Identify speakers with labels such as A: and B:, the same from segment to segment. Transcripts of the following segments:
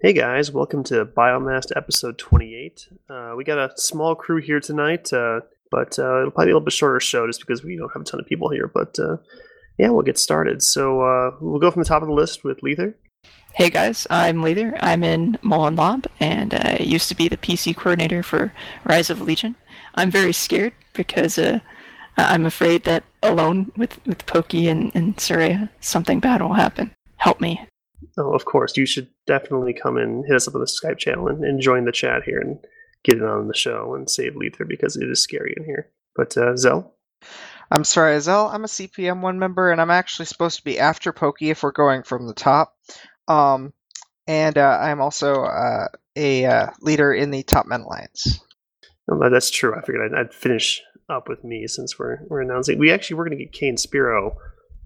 A: Hey guys, welcome to Biomast episode 28. Uh, we got a small crew here tonight, uh, but uh, it'll probably be a little bit shorter show just because we don't have a ton of people here. But uh, yeah, we'll get started. So uh, we'll go from the top of the list with Lether.
B: Hey guys, I'm Lether. I'm in Molon Labe, and I used to be the PC coordinator for Rise of Legion. I'm very scared because uh, I'm afraid that alone with, with Pokey and, and Soraya, something bad will happen. Help me.
A: Oh, of course. You should definitely come and hit us up on the Skype channel and, and join the chat here and get it on the show and save Lether because it is scary in here. But uh, Zell?
C: I'm sorry, Zell. I'm a CPM one member, and I'm actually supposed to be after Pokey if we're going from the top. Um, and uh, I'm also uh, a uh, leader in the Top Men Alliance.
A: Oh, that's true. I figured I'd, I'd, finish up with me since we're we're announcing. We actually we're going to get Kane Spiro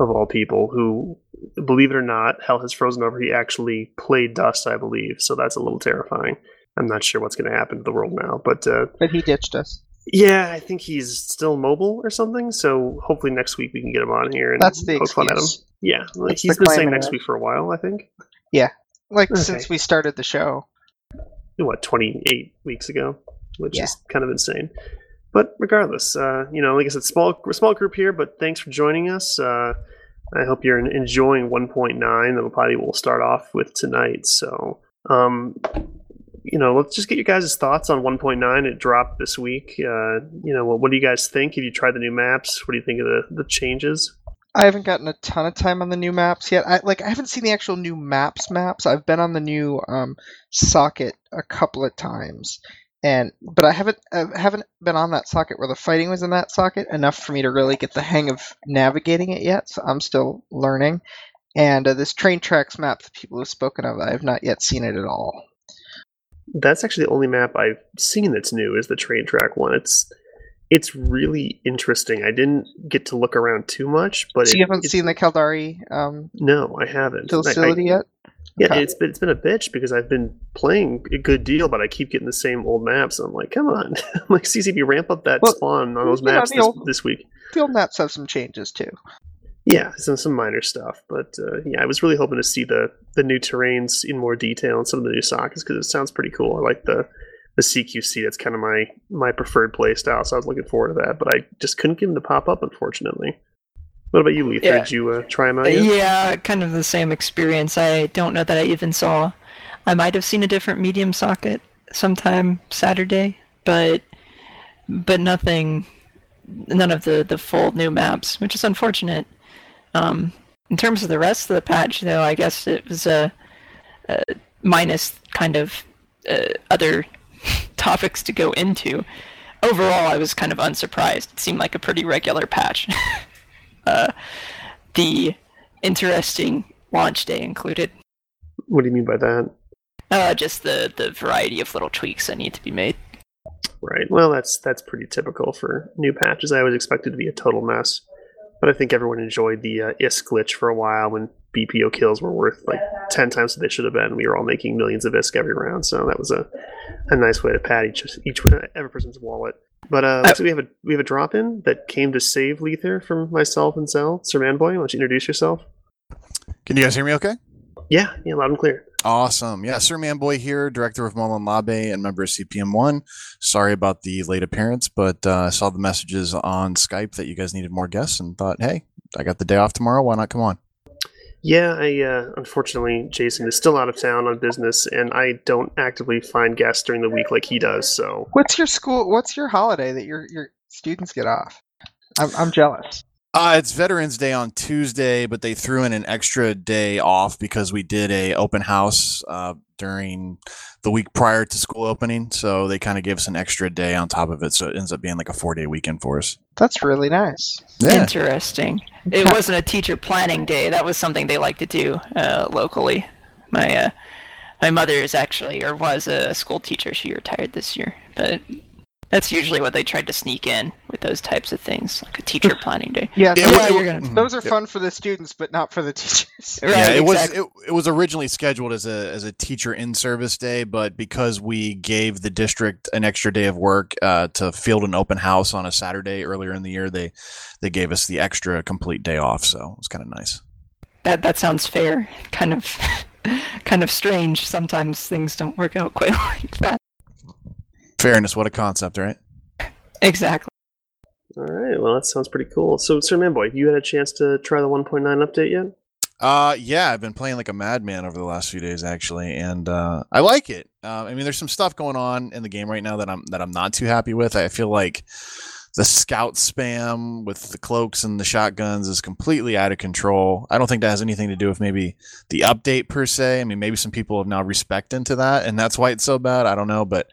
A: of all people, who, believe it or not, hell has frozen over. He actually played Dust, I believe. So that's a little terrifying. I'm not sure what's going to happen to the world now, but uh,
C: but he ditched us.
A: Yeah, I think he's still mobile or something. So hopefully next week we can get him on here and
C: that's the
A: poke fun at him. Yeah, like he's been saying next week for a while. I think.
C: Yeah, like okay. since we started the show.
A: What 28 weeks ago, which yeah. is kind of insane. But regardless, uh, you know, like I said, small small group here. But thanks for joining us. Uh, I hope you're enjoying 1.9. That'll probably we'll start off with tonight. So, um, you know, let's just get your guys' thoughts on 1.9. It dropped this week. Uh, you know, what, what do you guys think? Have you tried the new maps? What do you think of the, the changes?
C: I haven't gotten a ton of time on the new maps yet. I like I haven't seen the actual new maps maps. I've been on the new um, socket a couple of times, and but I haven't I haven't been on that socket where the fighting was in that socket enough for me to really get the hang of navigating it yet. So I'm still learning. And uh, this train tracks map that people have spoken of, I have not yet seen it at all.
A: That's actually the only map I've seen that's new is the train track one. It's it's really interesting. I didn't get to look around too much, but
C: so
A: it,
C: you haven't seen the Caldari? Um,
A: no, I haven't.
C: Facility
A: I,
C: yet?
A: Yeah, okay. it's been it's been a bitch because I've been playing a good deal, but I keep getting the same old maps. I'm like, come on, I'm like CCP, ramp up that well, spawn on those maps know, this, old, this, week.
C: The old maps have some changes too.
A: Yeah, some some minor stuff, but uh, yeah, I was really hoping to see the the new terrains in more detail and some of the new sockets because it sounds pretty cool. I like the the CQC. That's kind of my my preferred play style, so I was looking forward to that. But I just couldn't get them to pop up, unfortunately. What about you, Lether? Yeah. Did you uh, try them out? Yet?
B: Yeah, kind of the same experience. I don't know that I even saw. I might have seen a different medium socket sometime Saturday, but but nothing, none of the the full new maps, which is unfortunate. Um, in terms of the rest of the patch, though, I guess it was a, a minus kind of uh, other topics to go into. Overall, I was kind of unsurprised. It seemed like a pretty regular patch. uh, the interesting launch day included.
A: What do you mean by that?
B: Uh, just the the variety of little tweaks that need to be made.
A: Right. Well, that's that's pretty typical for new patches. I always expected to be a total mess. But I think everyone enjoyed the uh, ISK glitch for a while when BPO kills were worth like 10 times what they should have been. We were all making millions of ISK every round. So that was a, a nice way to pad each, each every person's wallet. But uh, uh, so we have a we have a drop in that came to save Lether from myself and Zell. Sir Manboy, why don't you introduce yourself?
D: Can you guys hear me okay?
A: Yeah, yeah, loud and clear.
D: Awesome. Yeah, Sir Manboy here, director of Molon Labe and member of CPM1. Sorry about the late appearance, but uh, I saw the messages on Skype that you guys needed more guests and thought, hey, I got the day off tomorrow. Why not come on?
A: Yeah, I uh, unfortunately Jason is still out of town on business, and I don't actively find guests during the week like he does. So,
C: what's your school? What's your holiday that your your students get off? I'm I'm jealous.
D: Uh, it's Veterans Day on Tuesday, but they threw in an extra day off because we did a open house uh, during the week prior to school opening. So they kind of gave us an extra day on top of it. So it ends up being like a four day weekend for us.
C: That's really nice.
B: Yeah. Interesting. It wasn't a teacher planning day. That was something they like to do uh, locally. My uh, my mother is actually or was a school teacher. She retired this year, but that's usually what they tried to sneak in with those types of things, like a teacher planning day.
C: Yeah, yeah, those, yeah gonna, those are fun for the students, but not for the teachers.
D: right, yeah, it exactly. was it, it was originally scheduled as a as a teacher in service day, but because we gave the district an extra day of work uh, to field an open house on a Saturday earlier in the year, they they gave us the extra complete day off. So it was kind of nice.
B: That that sounds fair. Kind of kind of strange. Sometimes things don't work out quite like that.
D: Fairness, what a concept, right?
B: Exactly.
A: All right. Well, that sounds pretty cool. So, Sir Manboy, you had a chance to try the 1.9 update yet?
D: Uh, yeah, I've been playing like a madman over the last few days, actually, and uh, I like it. Uh, I mean, there's some stuff going on in the game right now that I'm that I'm not too happy with. I feel like the scout spam with the cloaks and the shotguns is completely out of control. I don't think that has anything to do with maybe the update per se. I mean, maybe some people have now respect into that, and that's why it's so bad. I don't know, but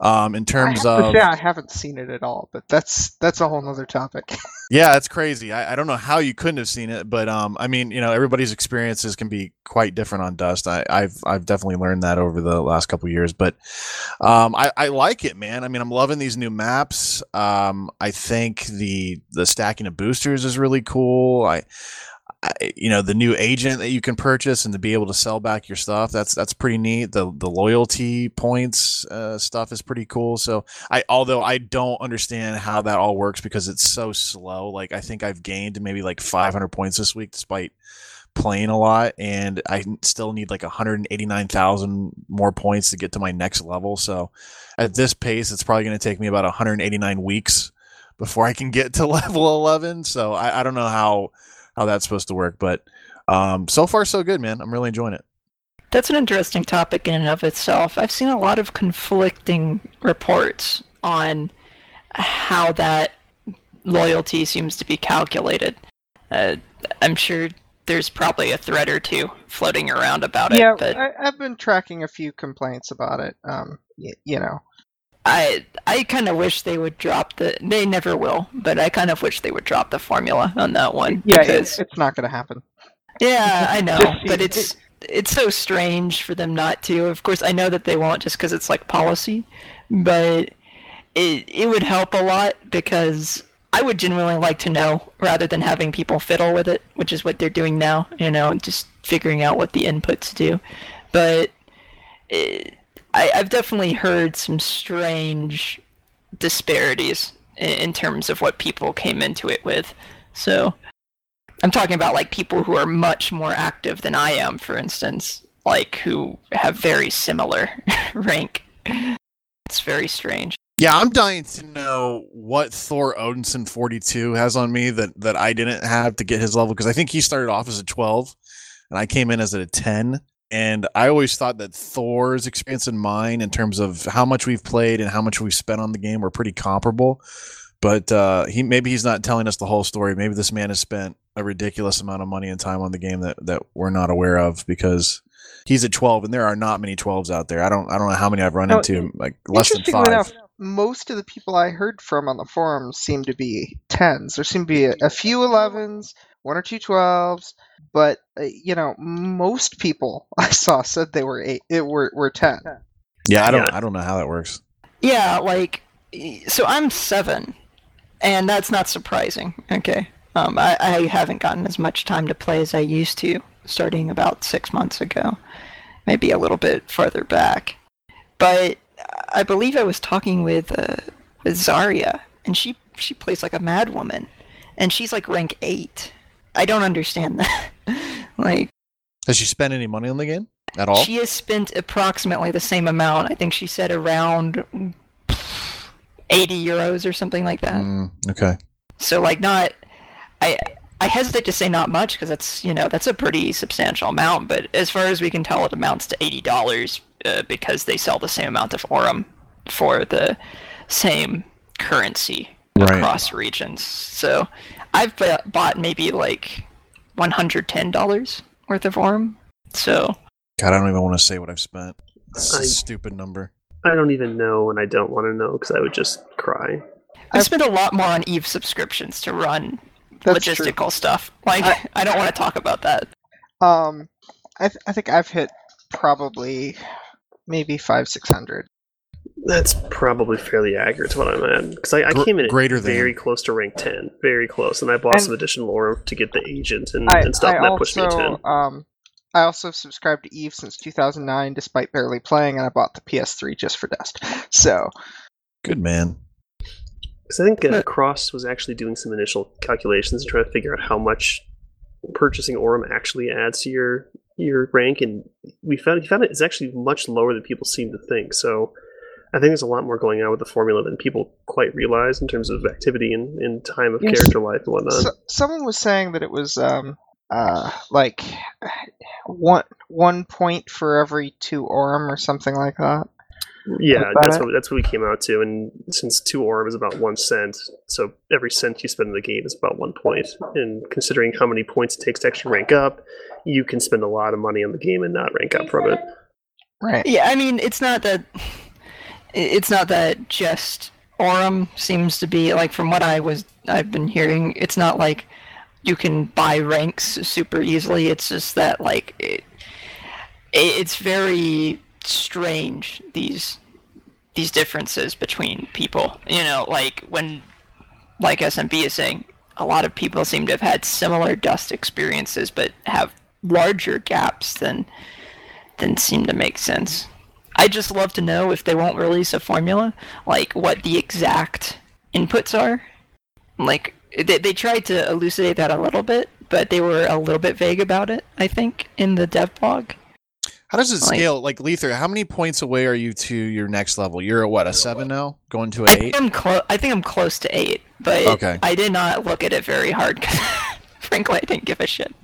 D: um, in terms of
C: yeah, I haven't seen it at all, but that's that's a whole other topic.
D: yeah, that's crazy. I, I don't know how you couldn't have seen it, but um, I mean, you know, everybody's experiences can be quite different on Dust. I, I've I've definitely learned that over the last couple years, but um, I, I like it, man. I mean, I'm loving these new maps. Um, I think the the stacking of boosters is really cool. I, you know, the new agent that you can purchase and to be able to sell back your stuff. That's that's pretty neat. The the loyalty points uh, stuff is pretty cool. So I, although I don't understand how that all works because it's so slow. Like I think I've gained maybe like 500 points this week despite playing a lot and I still need like 189,000 more points to get to my next level. So at this pace, it's probably going to take me about 189 weeks before I can get to level 11. So I, I don't know how, how that's supposed to work, but um, so far so good, man. I'm really enjoying it.
B: That's an interesting topic in and of itself. I've seen a lot of conflicting reports on how that loyalty seems to be calculated. Uh, I'm sure there's probably a thread or two floating around about it.
C: yeah,
B: but
C: I, I've been tracking a few complaints about it. Um, y- you know,
B: I I kind of wish they would drop the. They never will, but I kind of wish they would drop the formula on that one.
C: yeah,
B: because,
C: it's not going to happen.
B: yeah, I know, but it's it's so strange for them not to. Of course, I know that they won't just because it's like policy, but it it would help a lot because I would genuinely like to know rather than having people fiddle with it, which is what they're doing now. You know, just figuring out what the inputs do. But it, I, I've definitely heard some strange disparities in, in terms of what people came into it with. So I'm talking about like people who are much more active than I am, for instance, like who have very similar rank. It's very strange.
D: Yeah, I'm dying to know what Thor Odinson 42 has on me that that I didn't have to get his level because I think he started off as a 12 and I came in as a 10 and I always thought that Thor's experience and mine in terms of how much we've played and how much we've spent on the game were pretty comparable. But uh, he maybe he's not telling us the whole story. Maybe this man has spent a ridiculous amount of money and time on the game that, that we're not aware of because he's at 12 and there are not many 12s out there. I don't I don't know how many I've run into like less than 5.
C: enough, most of the people I heard from on the forums seem to be tens. There seem to be a, a few 11s, one or two 12s, but uh, you know, most people I saw said they were eight. It were were 10.
D: Yeah, I don't
A: Yeah.
D: I don't know how that works.
B: Yeah, like so I'm seven, and that's not surprising. Okay, um, I, I haven't gotten as much time to play as I used to, starting about six months ago, maybe a little bit farther back. But I believe I was talking with uh, with Zarya, and she she plays like a mad woman, and she's like rank eight. I don't understand that. like
D: Has she spent any money on the game at all?
B: she has spent approximately the same amount. I think she said around 80 euros or something like that.
D: Mm, okay.
B: So like not I I hesitate to say not much because that's, you know, that's a pretty substantial amount, but as far as we can tell it amounts to $80 uh, because they sell the same amount of Aurum for the same currency
D: Right.
B: across regions. So I've bu- bought maybe like $110 worth of Aurum. So
D: God, I don't even want to say what I've spent. It's a
A: I-
D: stupid number.
A: I don't even know, and I don't want to know because I would just cry.
B: I spent a lot more on Eve subscriptions to run
C: That's true.
B: logistical stuff. Like
C: I-
B: I, don't want to talk about that.
C: Um, I th- I think I've hit probably maybe five six hundred.
A: That's probably fairly accurate to what I'm at because I, I
D: Gr-
A: came in at
D: greater than.
A: very close to rank ten, very close, and I bought
C: And-
A: some additional lore to get the agent and,
C: I,
A: and stuff,
C: I
A: and that pushed me to
C: also
A: ten.
C: um I also subscribed to Eve since 2009, despite barely playing, and I bought the PS3 just for Dust. So
D: Good man.
A: Because I think uh, Cross was actually doing some initial calculations and trying to figure out how much purchasing Aurum actually adds to your your rank, and we found we found it is actually much lower than people seem to think. So I think there's a lot more going on with the formula than people quite realize in terms of activity and, and time of
C: Yes.
A: character life and whatnot.
C: So, someone was saying that it was um uh like one one point for every two Aurum or something like that.
A: yeah, that's
C: it.
A: what that's what we came out to. And since two Aurum is about one cent, so every cent you spend in the game is about one point. And considering how many points it takes to actually rank up, you can spend a lot of money on the game and not rank up from it.
C: Right.
B: Yeah, I mean, it's not that. It's not that just Aurum seems to be like from what I was I've been hearing. It's not like you can buy ranks super easily. It's just that like it, it's very strange these these differences between people. You know, like when like SMB is saying, a lot of people seem to have had similar dust experiences, but have larger gaps than than seem to make sense. I just love to know if they won't release a formula, like what the exact inputs are. Like they, they tried to elucidate that a little bit, but they were a little bit vague about it. I think in the dev blog.
D: How does it scale? Like Lether, how many points away are you to your next level? You're at what, a seven now? Going to
B: I
D: an
B: think
D: eight?
B: I'm close. I think I'm close to eight, but
D: Okay.
B: I did not look at it very hard. frankly, I didn't give a shit.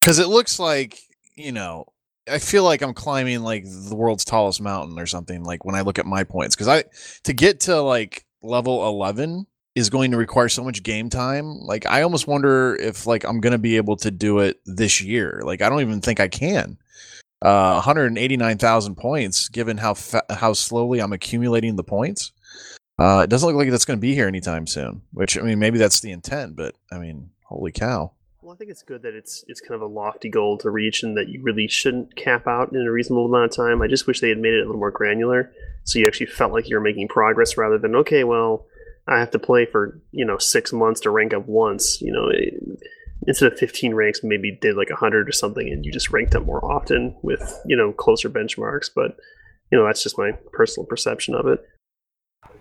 D: Because it looks like, you know, I feel like I'm climbing like the world's tallest mountain or something. Like when I look at my points, because I to get to like level 11 is going to require so much game time. Like I almost wonder if like I'm to be able to do it this year. Like I don't even think I can. Uh, 189,000 points, given how fa- how slowly I'm accumulating the points. Uh, it doesn't look like that's going to be here anytime soon. Which I mean, maybe that's the intent, but I mean, holy cow!
A: Well, I think it's good that it's it's kind of a lofty goal to reach, and that you really shouldn't cap out in a reasonable amount of time. I just wish they had made it a little more granular, so you actually felt like you were making progress rather than okay, well, I have to play for you know six months to rank up once. You know, it, instead of fifteen ranks, maybe did like hundred or something, and you just ranked up more often with you know closer benchmarks. But you know, that's just my personal perception of it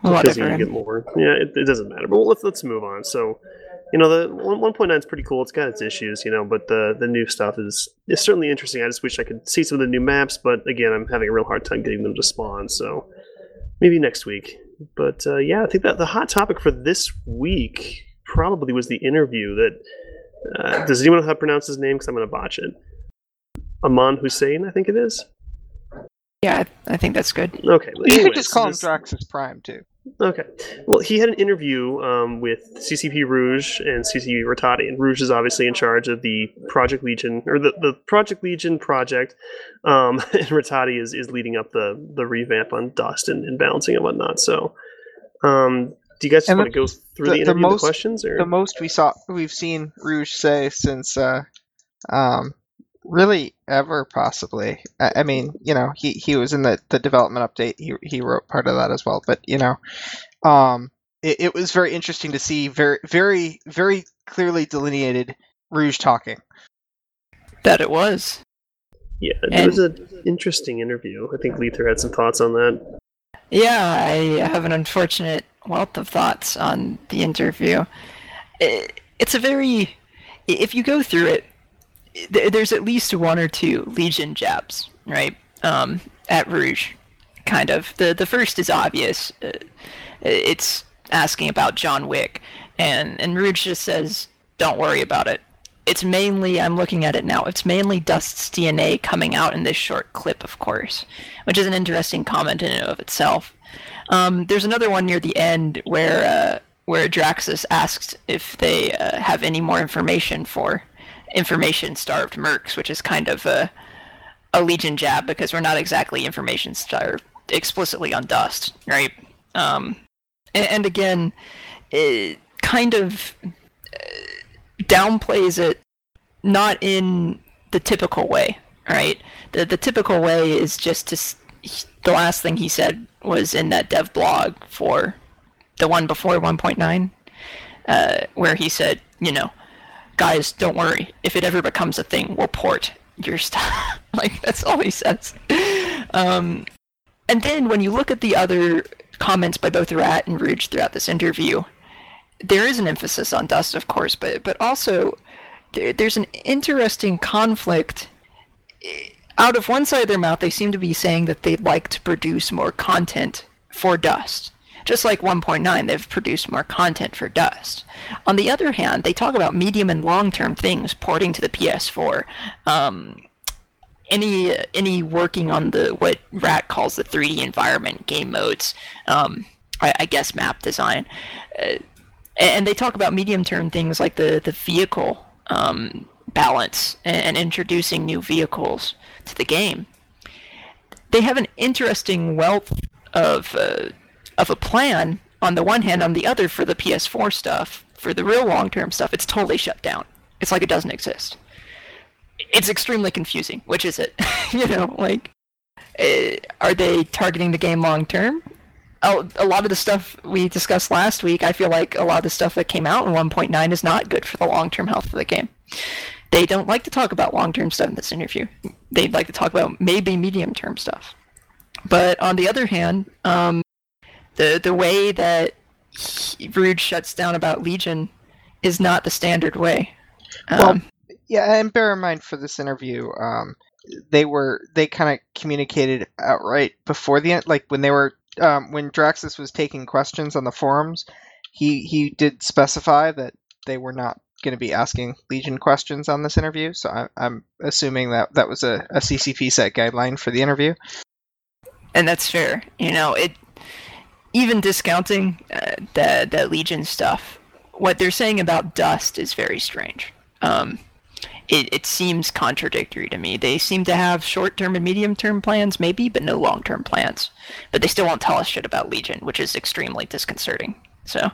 B: Whatever.
A: get more. Yeah, it, it doesn't matter. But let's let's move on. So, you know, the one one point nine is pretty cool. It's got its issues, you know, but the the new stuff is is certainly interesting. I just wish I could see some of the new maps, but again, I'm having a real hard time getting them to spawn. So maybe next week. But uh, yeah, I think that the hot topic for this week probably was the interview that. Uh, does anyone know how to pronounce his name? Because I'm going to botch it. Aman Hussein, I think it is.
B: Yeah, I I think that's good.
A: Okay,
C: You could just call him
A: this-
C: Draxus Prime too.
A: Okay. Well, he had an interview um, with CCP Rouge and CCP Rattati, and Rouge is obviously in charge of the Project Legion or the, the Project Legion project, um, and Rattati is, is leading up the the revamp on Dust and, and balancing and whatnot. So, um, do you guys just want to go through the,
C: the- the most-
A: the questions, or
C: The most we saw, we've seen Rouge say since, uh, um, really ever possibly. I, I mean, you know, he, he was in the, the development update. He he wrote part of that as well. But you know, um, it, it was very interesting to see very very very clearly delineated Rouge talking.
B: That it was.
A: yeah, it
B: and-
A: was an interesting interview. I think Lether had some thoughts on that.
B: Yeah, I have an unfortunate wealth of thoughts on the interview. I- It's a very. If you go through it, th- there's at least one or two Legion jabs, right? Um, at Rouge, kind of. The the first is obvious. Uh, It's asking about John Wick, and and Rouge just says, "Don't worry about it." It's mainly I'm looking at it now. It's mainly Dust's DNA coming out in this short clip, of course, which is an interesting comment in and of itself. Um, there's another one near the end where uh, where Draxus asks if they uh, have any more information for information starved mercs, which is kind of a a Legion jab because we're not exactly information starved explicitly on Dust, right? Um, and, and again, it kind of uh, downplays it not in the typical way, right? The the typical way is just to the last thing he said was in that dev blog for the one before 1.9, uh, where he said, you know, guys, don't worry. If it ever becomes a thing, we'll port your stuff. like that's all he says. Um, and then when you look at the other comments by both Rat and Rouge throughout this interview, there is an emphasis on dust, of course, but but also there, there's an interesting conflict out of one side of their mouth, they seem to be saying that they'd like to produce more content for Dust. Just like 1.9, they've produced more content for Dust. On the other hand, they talk about medium and long-term things porting to the PS4. Um, any any working on the what Rat calls the 3D environment game modes. Um, I, I, guess map design, uh, and they talk about medium-term things like the the vehicle um, balance and, and introducing new vehicles to the game. They have an interesting wealth of uh, of a plan on the one hand, on the other for the PS4 stuff, for the real long term stuff, it's totally shut down. It's like it doesn't exist. It's extremely confusing. Which is it? you know, like, uh, are they targeting the game long term? a lot of the stuff we discussed last week, I feel like a lot of the stuff that came out in 1.9 is not good for the long term health of the game. They don't like to talk about long term stuff in this interview. They'd like to talk about maybe medium term stuff. But on the other hand, um, the the way that Rouge shuts down about Legion is not the standard way.
C: Um, well, yeah, and bear in mind for this interview, um, they were they kind of communicated outright before the end, like when they were um, when Draxus was taking questions on the forums, he he did specify that they were not going to be asking Legion questions on this interview. So I, am assuming that that was a, a CCP set guideline for the interview.
B: And that's fair. You know, it even discounting uh, the the Legion stuff. What they're saying about Dust is very strange. Um, it, it seems contradictory to me. They seem to have short term and medium term plans, maybe, but no long term plans. But they still won't tell us shit about Legion, which is extremely disconcerting. So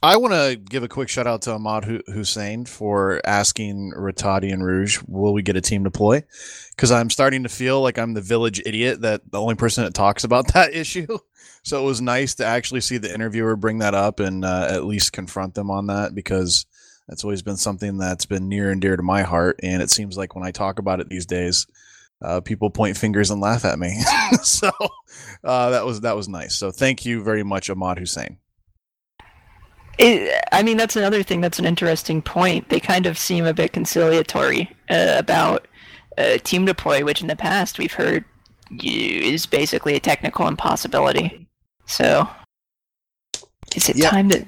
D: I want to give a quick shout out to Ahmad Hussein for asking Rattati and Rouge, will we get a team deploy? Because I'm starting to feel like I'm the village idiot that the only person that talks about that issue. So it was nice to actually see the interviewer bring that up and uh, at least confront them on that because that's always been something that's been near and dear to my heart. And it seems like when I talk about it these days, uh, people point fingers and laugh at me. so uh, that was that was nice. So thank you very much, Ahmad Hussein.
B: It, I mean, that's another thing. That's an interesting point. They kind of seem a bit conciliatory uh, about uh, team deploy, which in the past we've heard is basically a technical impossibility. So, is it yeah. time to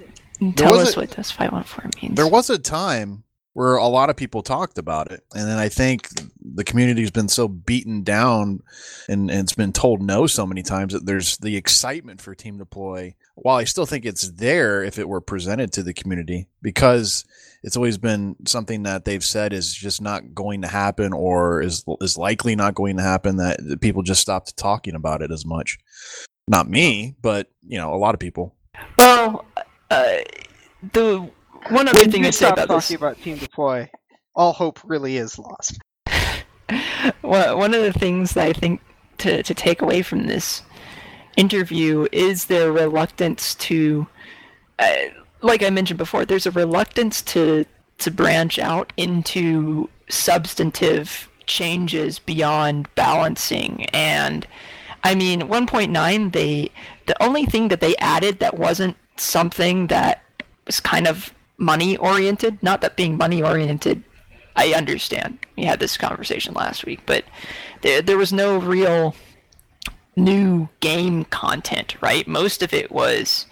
B: tell us what this 514 means?
D: There was a time where a lot of people talked about it. And then I think the community's been so beaten down and, and, it's been told no so many times that there's the excitement for team deploy. While I still think it's there if it were presented to the community because it's always been something that they've said is just not going to happen or is is likely not going to happen that people just stopped talking about it as much. Not me, but you know, a lot of people.
B: Well, uh, the one other when thing I say about
C: talking
B: this...
C: about team deploy, all hope really is lost.
B: well, one of the things that I think to to take away from this interview is their reluctance to, uh, like I mentioned before, there's a reluctance to to branch out into substantive changes beyond balancing and I mean 1.9 they the only thing that they added that wasn't something that was kind of money oriented. Not that being money oriented, I understand. We had this conversation last week, but there there was no real new game content, right? Most of it was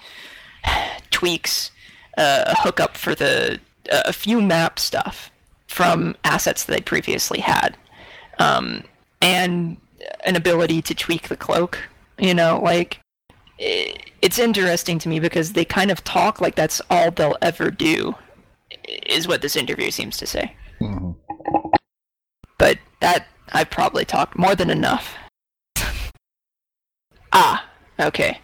B: tweaks, uh, a hookup for the uh, a few map stuff from assets that they previously had, um, and an ability to tweak the cloak. You know, like it's interesting to me because they kind of talk like that's all they'll ever do, is what this interview seems to say. Mm-hmm. But that I've probably talked more than enough. ah, okay.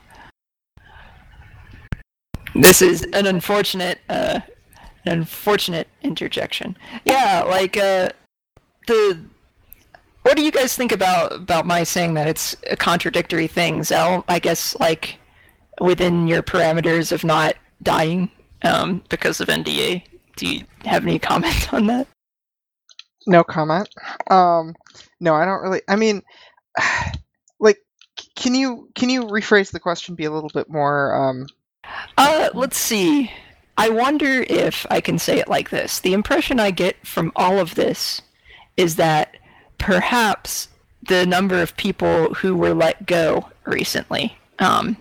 B: This is an unfortunate, uh, an unfortunate interjection. Yeah, like uh, the what do you guys think about about my saying that it's a contradictory things? Zell, I guess like within your parameters of not dying um, because of NDA. Do you have any comment on that?
C: No comment. Um, no, I don't really. I mean, like, can you can you rephrase the question? Be a little bit more. Um...
B: Uh, let's see. I wonder if I can say it like this. The impression I get from all of this is that perhaps the number of people who were let go recently, um,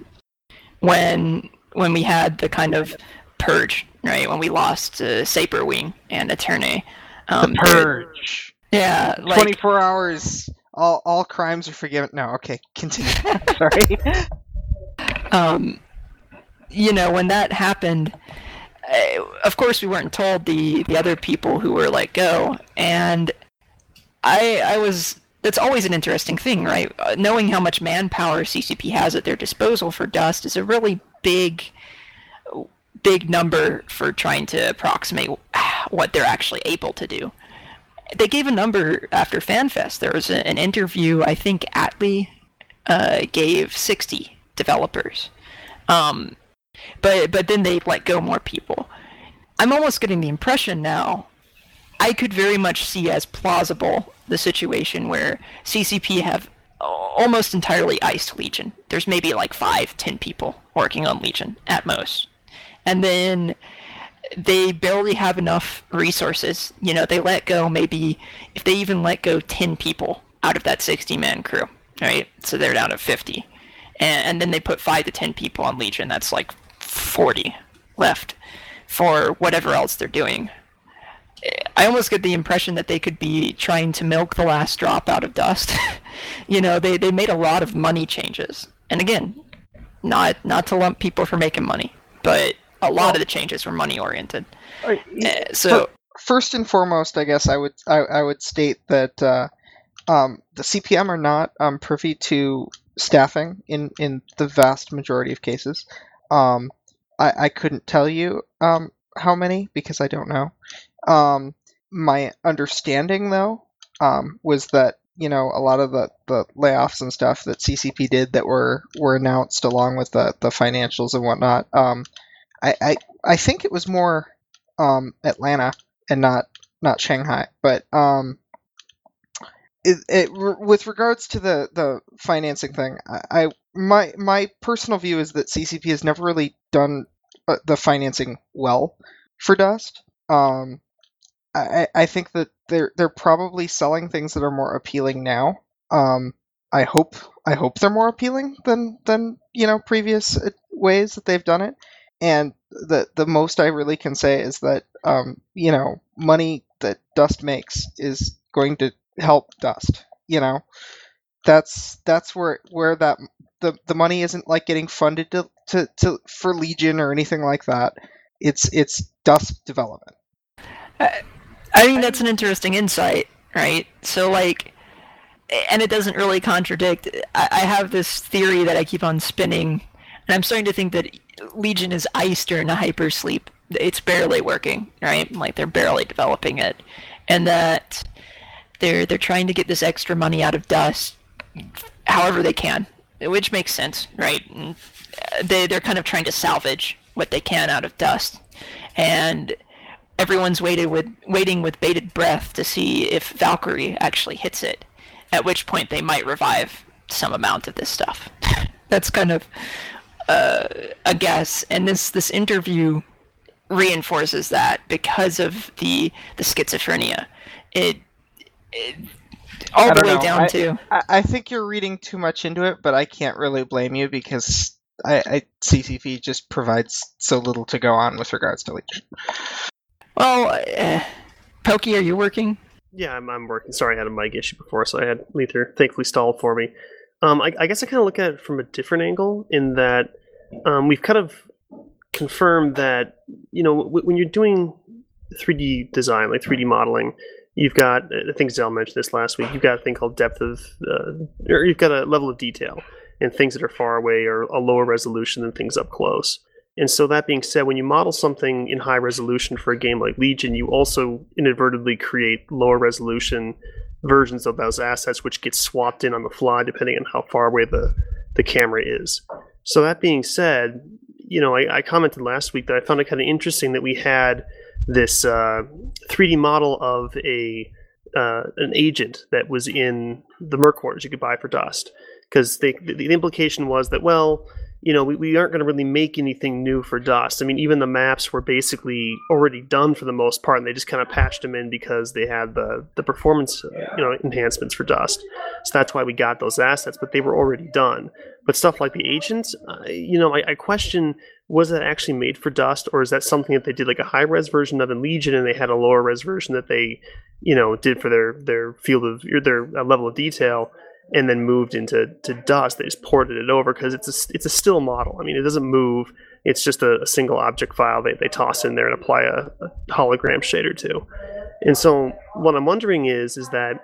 B: when when we had the kind of purge, right? When we lost uh, Saberwing and Attorney.
C: Um, the purge.
B: Yeah, like,
C: 24 hours. All all crimes are forgiven. No, okay, continue. Sorry.
B: um, you know, when that happened, uh, of course we weren't told the the other people who were let go, and I I was that's always an interesting thing, right? Uh, knowing how much manpower CCP has at their disposal for Dust is a really big, big number for trying to approximate what they're actually able to do. They gave a number after FanFest. There was a, an interview, I think Atley uh, gave 60 developers. Um, but but then they let go more people. I'm almost getting the impression now I could very much see as plausible the situation where CCP have almost entirely iced Legion. There's maybe like five, ten people working on Legion at most. And then they barely have enough resources. You know, they let go maybe, if they even let go 10 people out of that 60 man crew, right? So they're down to 50. And, and then they put 5 to 10 people on Legion. That's like 40 left for whatever else they're doing. I almost get the impression that they could be trying to milk the last drop out of dust. you know, they, they made a lot of money changes. And again, not not to lump people for making money, but a lot well, of the changes were money oriented. Uh, so
C: first and foremost, I guess I would I, I would state that uh, um, the CPM are not um, privy to staffing in in the vast majority of cases. Um, I, I couldn't tell you um, how many because I don't know. Um, my understanding, though, um, was that you know a lot of the, the layoffs and stuff that CCP did that were were announced along with the, the financials and whatnot. Um, I, I I think it was more um, Atlanta and not not Shanghai, but um, it, it, with regards to the, the financing thing, I, my my personal view is that CCP has never really done uh, the financing well for Dust. Um, I, I think that they're they're probably selling things that are more appealing now. Um, I hope I hope they're more appealing than than you know previous uh, ways that they've done it. And the the most I really can say is that um, you know money that Dust makes is going to help Dust. You know, that's that's where where that the the money isn't like getting funded to, to, to for Legion or anything like that. It's it's Dust development.
B: Uh, I think that's an interesting insight, right? So like, and it doesn't really contradict. I, I have this theory that I keep on spinning, and I'm starting to think that Legion is iced during a hypersleep. It's barely working, right? Like they're barely developing it, and that they're they're trying to get this extra money out of Dust, however they can, which makes sense, right? And uh, they they're kind of trying to salvage what they can out of Dust, and everyone's waited with waiting with bated breath to see if Valkyrie actually hits it. At which point they might revive some amount of this stuff. That's kind of uh, a guess, and this this interview reinforces that because of the the schizophrenia. It, it all the way
C: know.
B: down
C: I,
B: to.
C: I think you're reading too much into it, but I can't really blame you because I, I CCP just provides so little to go on with regards to Legion.
B: Well, uh, Pokey, are you working?
A: Yeah, I'm, I'm working. Sorry, I had a mic issue before, so I had Lether thankfully stalled for me. Um, I, I, guess I kind of look at it from a different angle in that um, we've kind of confirmed that you know w- when you're doing 3D design, like 3D modeling, you've got I think Zell mentioned this last week. You've got a thing called depth of, uh, or you've got a level of detail, and things that are far away are a lower resolution than things up close. And so that being said, when you model something in high resolution for a game like Legion, you also inadvertently create lower resolution versions of those assets, which get swapped in on the fly depending on how far away the, the camera is. So that being said, you know, I, I commented last week that I found it kind of interesting that we had this uh, 3D model of a uh, an agent that was in the Merc you could buy for Dust, because the, the implication was that well, you know, we, we aren't going to really make anything new for Dust. I mean, even the maps were basically already done for the most part, and they just kind of patched them in because they had the the performance, you know, enhancements for Dust. So that's why we got those assets, but they were already done. But stuff like the agents, uh, you know, I, I question was that actually made for Dust, or is that something that they did like a high res version of in Legion, and they had a lower res version that they, you know, did for their their field of their uh, level of detail? And then moved into to Dust. They just ported it over because it's a it's a still model. I mean, it doesn't move. It's just a, a single object file they, they toss in there and apply a, a, hologram shader to. And so what I'm wondering is is that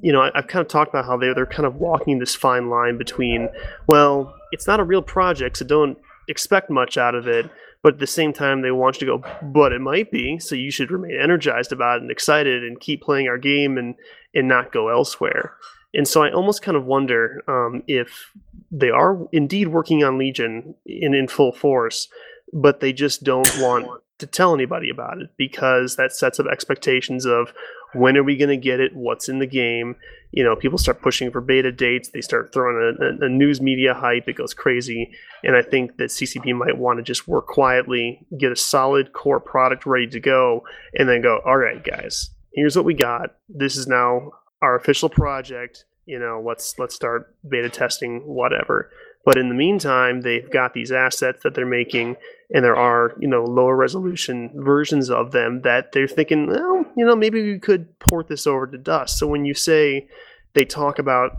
A: you know I, have kind of talked about how they they're kind of walking this fine line between well it's not a real project so don't expect much out of it but at the same time they want you to go but it might be so you should remain energized about it and excited and keep playing our game and and not go elsewhere and so I almost kind of wonder um, if they are indeed working on Legion in, in full force, but they just don't want to tell anybody about it because that sets up expectations of when are we going to get it, what's in the game. You know, people start pushing for beta dates, they start throwing a, a, a news media hype, it goes crazy. And I think that CCP might want to just work quietly, get a solid core product ready to go, and then go, all right, guys, here's what we got. This is now our official project. You know, let's let's start beta testing whatever. But in the meantime, they've got these assets that they're making, and there are you know lower resolution versions of them that they're thinking, well, you know, maybe we could port this over to Dust. So when you say they talk about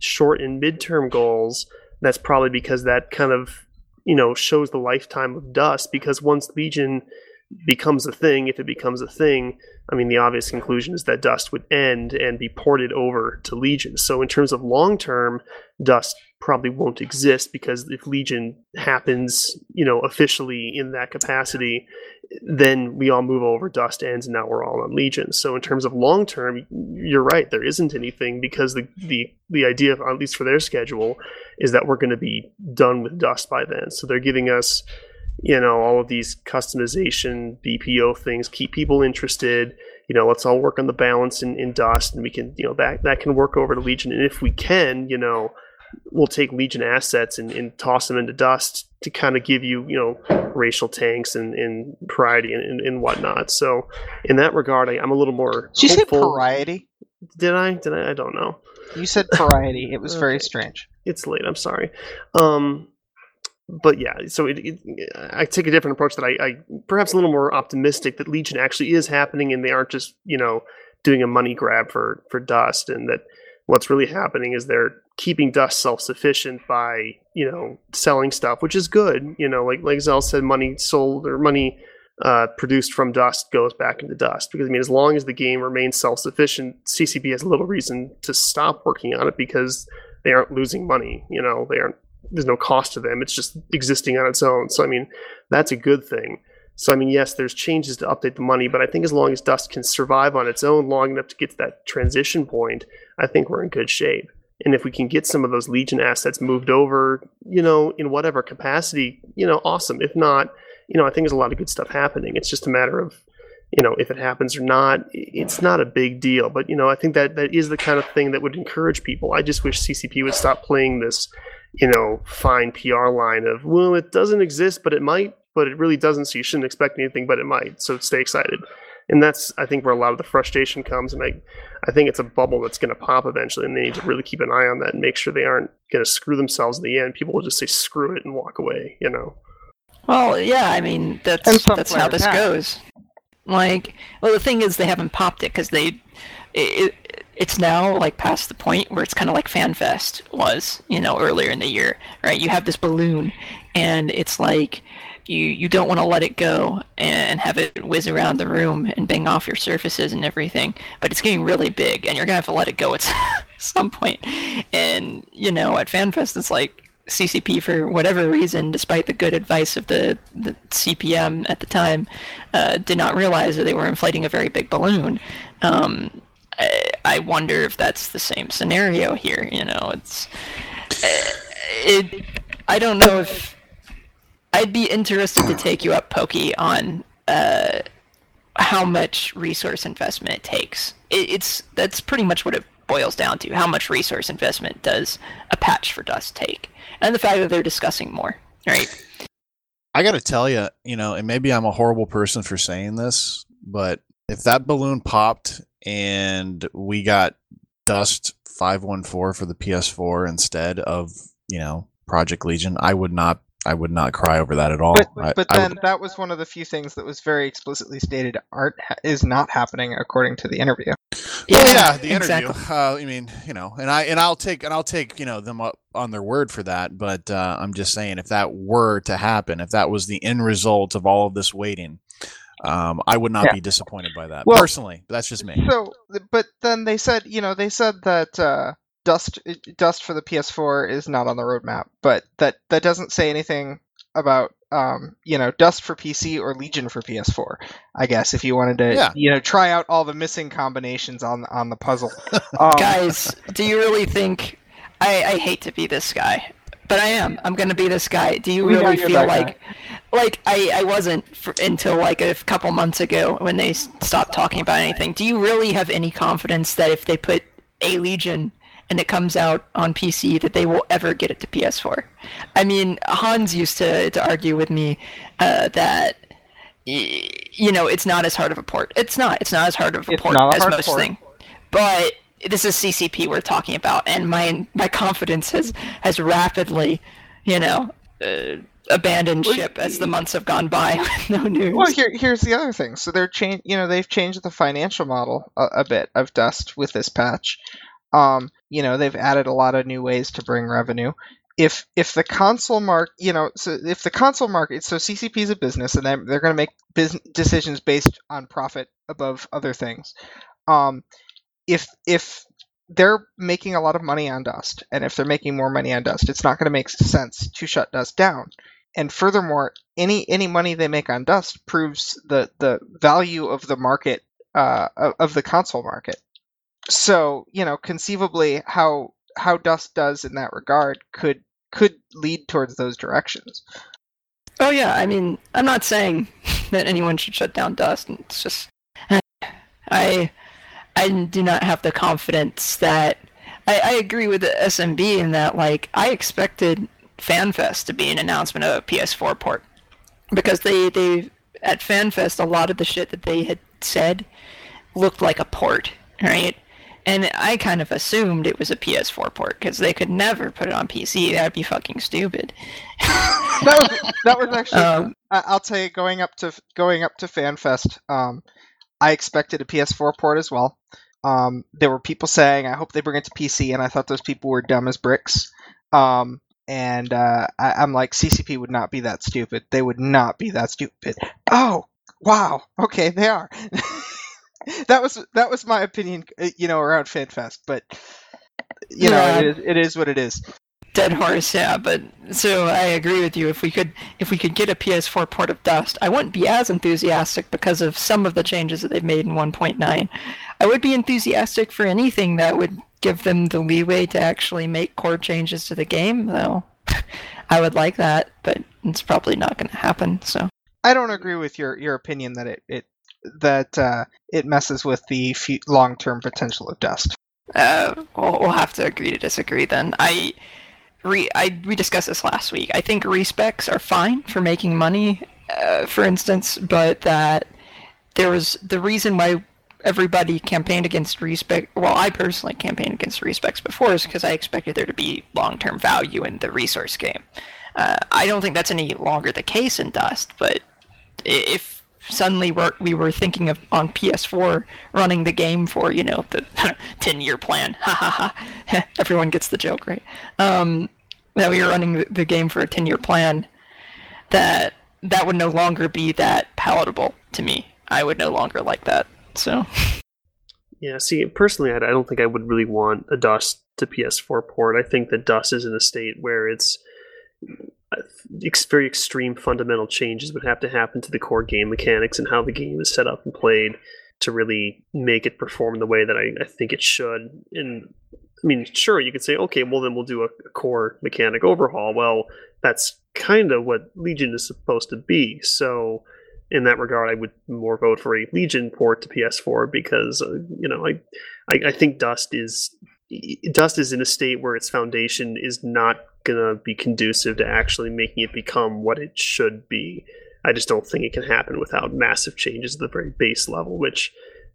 A: short and midterm goals, that's probably because that kind of you know shows the lifetime of Dust. Because once Legion becomes a thing, if it becomes a thing, I mean, the obvious conclusion is that Dust would end and be ported over to Legion. So, in terms of long term, Dust probably won't exist because if Legion happens, you know, officially in that capacity, then we all move over, Dust ends, and now we're all on Legion. So, in terms of long term, you're right. There isn't anything because the the the idea, at least for their schedule, is that we're going to be done with Dust by then. So, they're giving us you know all of these customization BPO things keep people interested. You know, let's all work on the balance in, in Dust, and we can you know that that can work over to Legion. And if we can, you know, we'll take Legion assets and, and toss them into Dust to kind of give you you know racial tanks and, and variety and, and, and whatnot. So in that regard, I, am a little more.
C: Did you
A: say
C: variety?
A: Did I? Did I? I don't know.
C: You said variety. It was okay. very strange.
A: It's late. I'm sorry. Um, but yeah, so it, it, I take a different approach that I, I, perhaps a little more optimistic that Legion actually is happening and they aren't just you know doing a money grab for for Dust and that what's really happening is they're keeping Dust self sufficient by you know selling stuff, which is good. You know, like like Zell said, money sold or money uh, produced from Dust goes back into Dust because I mean, as long as the game remains self sufficient, CCP has little reason to stop working on it because they aren't losing money. You know, they aren't there's no cost to them. It's just existing on its own. So I mean, that's a good thing. So I mean, yes, there's changes to update the money, but I think as long as Dust can survive on its own long enough to get to that transition point, I think we're in good shape. And if we can get some of those Legion assets moved over, you know, in whatever capacity, you know, awesome. If not, you know, I think there's a lot of good stuff happening. It's just a matter of, you know, if it happens or not. It's not a big deal, but you know, I think that that is the kind of thing that would encourage people. I just wish CCP would stop playing this you know, fine PR line of, well, it doesn't exist, but it might, but it really doesn't. So you shouldn't expect anything, but it might. So stay excited. And that's, I think, where a lot of the frustration comes. And I, I think it's a bubble that's going to pop eventually. And they need to really keep an eye on that and make sure they aren't going to screw themselves in the end. People will just say, screw it and walk away, you know?
B: Well, yeah, I mean, that's, that's how this have. goes. Like, well, the thing is, they haven't popped it because they, it, it's now like past the point where it's kind of like FanFest was, you know, earlier in the year, right? You have this balloon, and it's like you you don't want to let it go and have it whiz around the room and bang off your surfaces and everything, but it's getting really big, and you're gonna have to let it go at some point. And you know, at FanFest, it's like CCP for whatever reason, despite the good advice of the, the CPM at the time, uh, did not realize that they were inflating a very big balloon. Um, wonder if that's the same scenario here. You know, it's uh, it. I don't know if I'd be interested to take you up, Pokey, on uh, how much resource investment it takes. It, it's that's pretty much what it boils down to. How much resource investment does a patch for Dust take? And the fact that they're discussing more, right?
D: I got to tell you, you know, and maybe I'm a horrible person for saying this, but if that balloon popped and we got Dust 514 for the PS4 instead of, you know, Project Legion, I would not I would not cry over that at all.
C: But, but
D: I
C: then
D: would-
C: that was one of the few things that was very explicitly stated aren't ha- is not happening according to the interview.
D: Oh, yeah, the interview.
B: exactly.
D: Uh, I mean, you know, and I and I'll take and I'll take you know them up on their word for that. But uh, I'm just saying, if that were to happen, if that was the end result of all of this waiting, um, I would not
C: Yeah.
D: be disappointed by that
C: Well-
D: personally. That's just me.
C: So, but then they said, you know, they said that uh, Dust Dust for the PS4 is not on the roadmap, but that that doesn't say anything about um, you know Dust for PC or Legion for PS4. I guess if you wanted to,
D: Yeah.
C: you know, try out all the missing combinations on on the puzzle. Um,
B: Guys, do you really think I, I hate to be this guy, but I am. I'm gonna be this guy. Do you
C: We
B: really feel like like I, I wasn't for, until like a couple months ago when they stopped talking about anything. Do you really have any confidence that if they put a Legion and it comes out on PC that they will ever get it to PS4? I mean, Hans used to, to argue with me uh, that you know it's not as hard of a port. It's not. It's not as hard of a
C: It's
B: port as most
C: port.
B: thing. But this is CCP we're talking about, and my my confidence has has rapidly, you know, uh, abandoned
C: Well,
B: ship as the months have gone by with no news.
C: Well, here, here's the other thing. So they're change, you know, they've changed the financial model a, a bit of Dust with this patch. Um, you know, they've added a lot of new ways to bring revenue. If if the console mark, you know, so if the console market, so CCP is a business, and they're, they're going to make business decisions based on profit above other things. Um, if if they're making a lot of money on Dust, and if they're making more money on Dust, it's not going to make sense to shut Dust down. And furthermore, any any money they make on Dust proves the the value of the market uh, of, the console market. So you know, conceivably, how how Dust does in that regard could could lead towards those directions.
B: Oh yeah, I mean, I'm not saying that anyone should shut down Dust. It's just I I do not have the confidence that I, I agree with the SMB in that like I expected FanFest to be an announcement of a PS4 port because they they at FanFest a lot of the shit that they had said looked like a port, right? And I kind of assumed it was a PS4 port because they could never put it on PC. That'd be fucking stupid.
C: That was that was actually
B: Um,
C: I- I'll tell you going up to going up to FanFest, um, I expected a PS4 port as well. Um, there were people saying, "I hope they bring it to PC," and I thought those people were dumb as bricks. Um, and uh, I, I'm like, CCP would not be that stupid. They would not be that stupid. Oh, wow. Okay, they are. that was that was my opinion, uh, you know, around FanFest. But you know, it is it is what it is.
B: Dead horse, yeah, but so I agree with you. If we could, if we could get a PS4 port of Dust, I wouldn't be as enthusiastic because of some of the changes that they've made in 1.9. I would be enthusiastic for anything that would give them the leeway to actually make core changes to the game, though. I would like that, but it's probably not going to happen. So
C: I don't agree with your your opinion that it, it that uh, it messes with the f- long term potential of Dust.
B: uh, we'll, we'll have to agree to disagree then. I. Re, I we discussed this last week. I think respecs are fine for making money, uh, for instance, but that there was the reason why everybody campaigned against respec. Well, I personally campaigned against respecs before is because I expected there to be long-term value in the resource game. Uh, I don't think that's any longer the case in Dust, but if suddenly we're, we were thinking of on PS4 running the game for you know the 10 year plan, ha ha ha, everyone gets the joke, right? Um, that we were running the, game for a 10 year plan, that that would no longer be that palatable to me. I would no longer like that. So
A: Yeah, see, personally, I don't think I would really want a Dust to PS4 port. I think that Dust is in a state where it's very extreme fundamental changes would have to happen to the core game mechanics and how the game is set up and played to really make it perform the way that I, I think it should. And I mean, sure, you could say, okay, well, then we'll do a, core mechanic overhaul. Well, that's kind of what Legion is supposed to be. So, in that regard, I would more vote for a Legion port to PS4 because uh, you know I, I I think Dust is Dust is in a state where its foundation is not gonna be conducive to actually making it become what it should be. I just don't think it can happen without massive changes at the very base level, which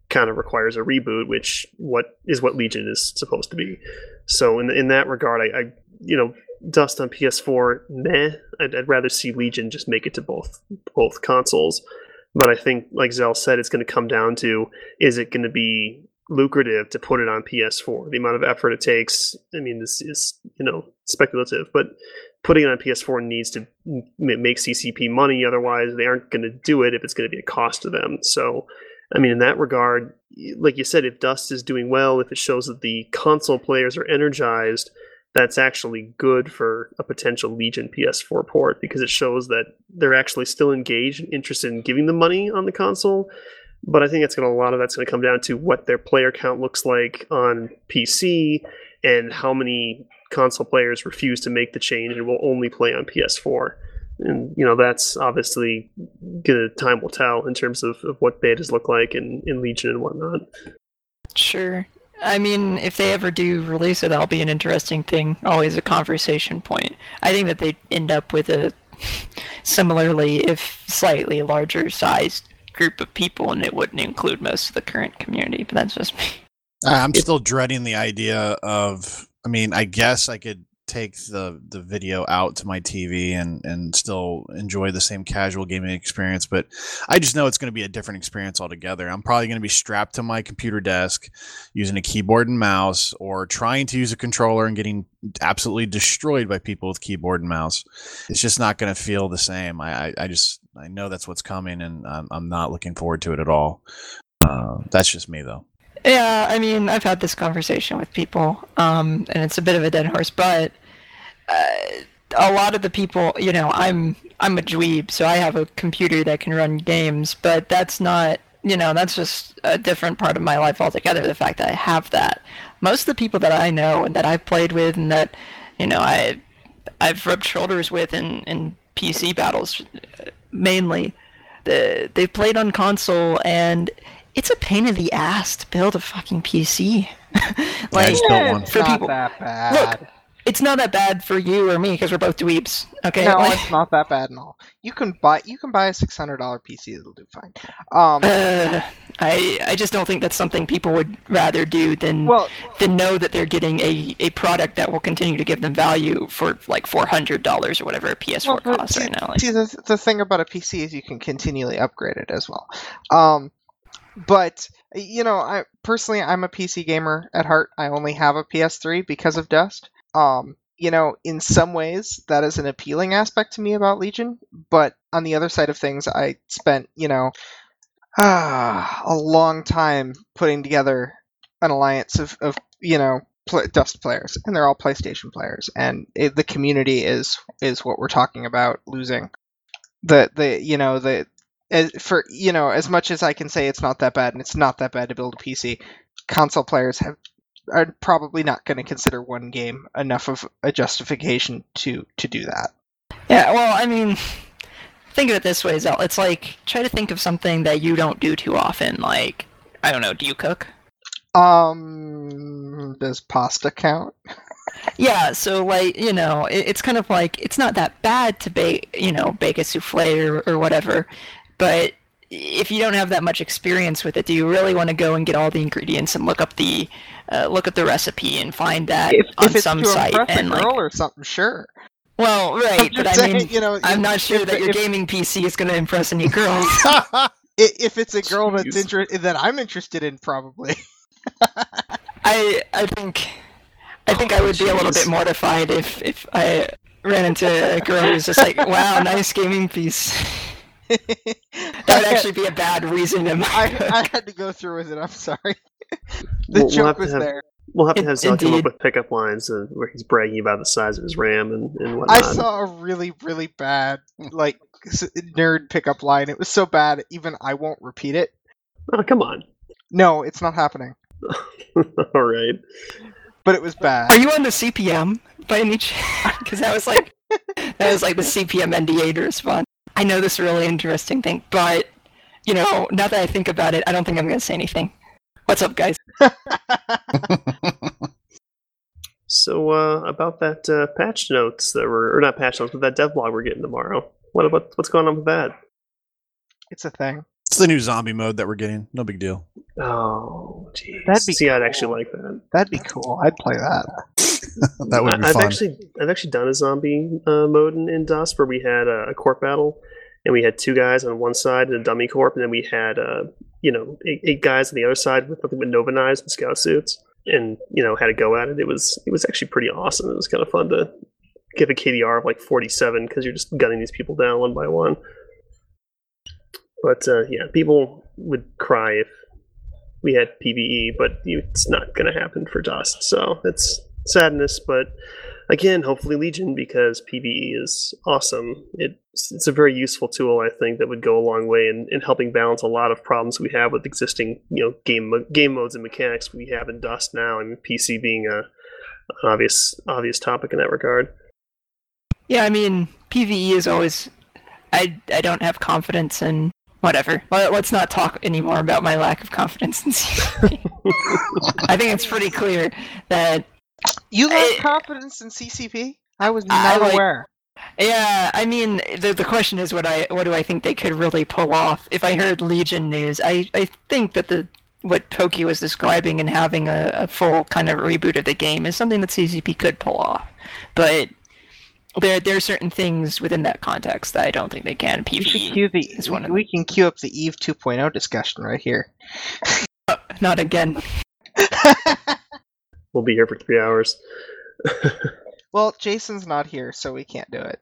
A: kind of requires a reboot, which what is what Legion is supposed to be. So in in that regard, I, I you know Dust on PS4, meh. I'd, I'd, rather see Legion just make it to both both consoles. But I think, like Zell said, it's going to come down to is it going to be lucrative to put it on PS4? The amount of effort it takes. I mean, this is you know speculative, but putting it on PS4 needs to make CCP money. Otherwise, they aren't going to do it if it's going to be a cost to them. So I mean, in that regard, like you said, if Dust is doing well, if it shows that the console players are energized, that's actually good for a potential Legion PS4 port because it shows that they're actually still engaged and interested in giving them money on the console. But I think that's going to a lot of that's going to come down to what their player count looks like on PC and how many console players refuse to make the change and will only play on PS4 and you know that's obviously gonna time will tell in terms of, of what betas look like in, in Legion and whatnot.
B: Sure. I mean, if they ever do release it, that'll be an interesting thing. Always a conversation point. I think that they end up with a similarly, if slightly larger sized group of people, and it wouldn't include most of the current community. But that's just me.
D: I'm still dreading the idea of. I mean, I guess I could take the the video out to my TV and and still enjoy the same casual gaming experience but I just know it's going to be a different experience altogether. I'm probably going to be strapped to my computer desk using a keyboard and mouse or trying to use a controller and getting absolutely destroyed by people with keyboard and mouse. It's just not going to feel the same. I, I, I just I know that's what's coming and I'm, I'm not looking forward to it at all. Uh, that's just me though.
B: Yeah, I mean, I've had this conversation with people, um, and it's a bit of a dead horse, but uh, a lot of the people, you know, I'm I'm a dweeb, so I have a computer that can run games, but that's not, you know, that's just a different part of my life altogether. The fact that I have that. Most of the people that I know and that I've played with and that, you know, I I've rubbed shoulders with in in PC battles, mainly, the, they've played on console and it's a pain in the ass to build a fucking PC.
D: like
C: yeah, for people, that bad.
B: Look, it's not that bad for you or me because we're both dweebs. Okay,
C: no, like, it's not that bad at all. You can buy you can buy a six hundred dollar PC; it'll do fine. Um,
B: uh, I I just don't think that's something people would rather do than
C: well,
B: than know that they're getting a, a product that will continue to give them value for like four hundred dollars or whatever a PS4 well, costs
C: see,
B: right now. Like,
C: see, the the thing about a PC is you can continually upgrade it as well. Um, but you know, I personally I'm a PC gamer at heart. I only have a PS3 because of Dust. Um, you know, in some ways that is an appealing aspect to me about Legion, but on the other side of things, I spent, you know, ah, a long time putting together an alliance of, of you know, pl- Dust players, and they're all PlayStation players, and it, the community is is what we're talking about losing. The the you know the as, for you know as much as I can say it's not that bad, and it's not that bad to build a PC. Console players have are probably not going to consider one game enough of a justification to to do that.
B: Yeah, well, I mean, think of it this way, Zell. It's like try to think of something that you don't do too often. Like, I don't know, do you cook?
C: Um, does pasta count?
B: yeah, so like you know, it, it's kind of like it's not that bad to bake, you know, bake a souffle or, or whatever, but if you don't have that much experience with it, do you really want to go and get all the ingredients and look up the uh, look up the recipe and find that
C: if,
B: on
C: if
B: some site
C: and
B: like
C: girl or something? Sure.
B: Well, right, but saying, I mean, you know, I'm not sure that your if, gaming PC is going to impress any girls.
C: if it's a girl that's interested that I'm interested in, probably.
B: I I think I think oh, I would geez. be a little bit mortified if if I ran into a girl who's just like, "Wow, nice gaming piece." that would actually be a bad reason to.
C: I, I had to go through with it. I'm sorry. the we'll, joke we'll was
A: have,
C: there.
A: We'll have to have Zell come up with pickup lines uh, where he's bragging about the size of his RAM and, and whatnot.
C: I saw a really, really bad like nerd pickup line. It was so bad, even I won't repeat it.
A: Oh, come on.
C: No, it's not happening.
A: All right.
C: But it was bad.
B: Are you on the CPM by any chance? Because that was like that was like the CPM NDA to respond. I know this really interesting thing, but you know, now that I think about it, I don't think I'm going to say anything. What's up, guys?
A: So uh, about that uh, patch notes that were, or not patch notes, but that dev blog we're getting tomorrow. What about what's going on with that?
C: It's a thing.
D: It's the new zombie mode that we're getting. No big deal.
A: Oh, jeez.
C: That'd be
A: See, I'd
C: cool.
A: actually like that.
C: That'd be cool. I'd play that.
D: that would be
A: I, I've
D: fun.
A: actually I've actually done a zombie uh, mode in, in Dust where we had a, a corp battle, and we had two guys on one side and a dummy corp, and then we had uh, you know eight, eight guys on the other side with with Nova knives and scout suits, and you know had to go at it. It was it was actually pretty awesome. It was kind of fun to give a KDR of like 47 because you're just gunning these people down one by one. But uh, yeah, people would cry if we had PVE, but it's not going to happen for Dust. So it's sadness, but again, hopefully Legion because PVE is awesome. It's, it's a very useful tool, I think, that would go a long way in, in helping balance a lot of problems we have with existing, you know, game game modes and mechanics we have in Dust now. Mean, PC being a an obvious obvious topic in that regard.
B: Yeah, I mean, PVE is always. I I don't have confidence in whatever. Let- Let's not talk anymore about my lack of confidence in CCP. I think it's pretty clear that
C: You
B: I-
C: lack confidence in CCP? I was
B: I
C: not
B: like-
C: aware.
B: Yeah, I mean, the the question is what I what do I think they could really pull off? If I heard Legion news, I I think that the what Pokey was describing and having a, a full kind of reboot of the game is something that CCP could pull off, but there there are certain things within that context that I don't think they can.
C: We
B: PVE,
C: cue the
B: is one of
C: we can queue up the Eve 2.0 discussion right here.
B: not again.
A: We'll be here for three hours.
C: well, Jason's not here, so we can't do it.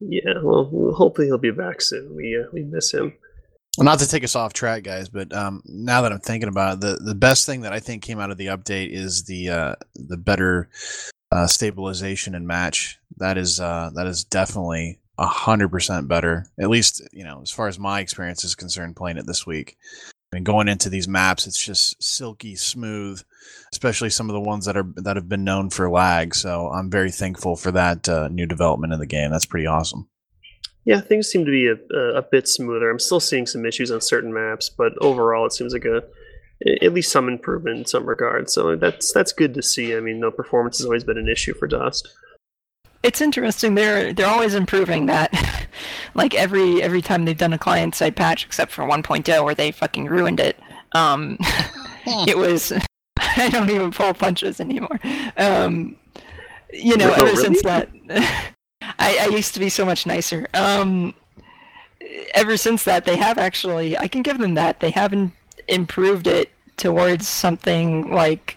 A: yeah, well, hopefully he'll be back soon. We uh, we miss him.
D: Well, not to take us off track, guys, but um, now that I'm thinking about it, the the best thing that I think came out of the update is the uh, the better uh, stabilization and match. That is uh, that is definitely hundred percent better. At least you know, as far as my experience is concerned, playing it this week. I mean, going into these maps, it's just silky smooth, especially some of the ones that are that have been known for lag. So I'm very thankful for that uh, new development in the game. That's pretty awesome.
A: Yeah, things seem to be a, a bit smoother. I'm still seeing some issues on certain maps, but overall, it seems like a at least some improvement in some regards. So that's that's good to see. I mean, the performance has always been an issue for Dust.
B: It's interesting. They're they're always improving that. like every every time they've done a client side patch, except for 1.0 where they fucking ruined it. Um, it was I don't even pull punches anymore. Um, you know,
A: Oh,
B: ever
A: really?
B: since that, I, I used to be so much nicer. Um, ever since that, they have actually. I can give them that. They haven't improved it towards something like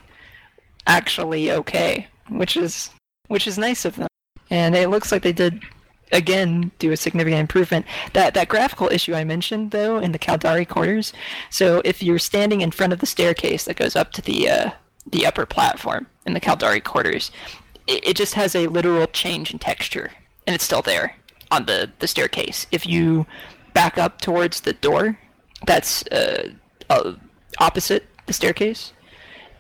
B: actually okay, which is which is nice of them. And it looks like they did again do a significant improvement. That that graphical issue I mentioned though in the Caldari quarters. So if you're standing in front of the staircase that goes up to the uh, the upper platform in the Caldari quarters, it, it just has a literal change in texture, and it's still there on the the staircase. If you back up towards the door, that's uh, uh, opposite the staircase,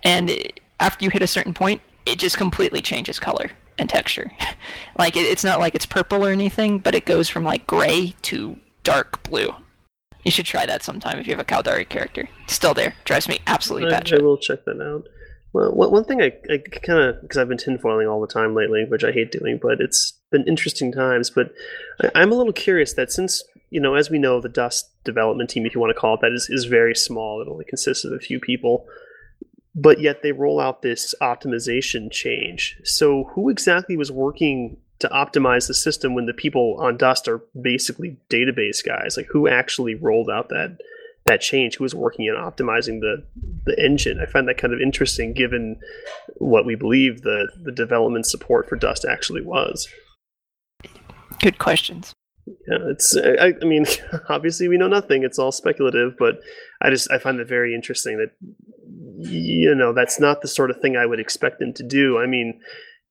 B: and it, after you hit a certain point, it just completely changes color and texture. like it, it's not like it's purple or anything, but it goes from like gray to dark blue. You should try that sometime if you have a Caldari character. It's still there. Drives me absolutely
A: I, I will check that out. Well, one one thing I, I kind of because I've been tinfoiling all the time lately, which I hate doing, but it's been interesting times. But I, I'm a little curious that since you know, as we know, the Dust development team, if you want to call it that, is is very small. It only consists of a few people, but yet they roll out this optimization change. So who exactly was working to optimize the system when the people on Dust are basically database guys? Like who actually rolled out that? that change who was working on optimizing the the engine i find that kind of interesting given what we believe the the development support for dust actually was
B: Good questions.
A: Yeah it's I, I mean obviously we know nothing it's all speculative but i just i find it very interesting that you know that's not the sort of thing i would expect them to do. I mean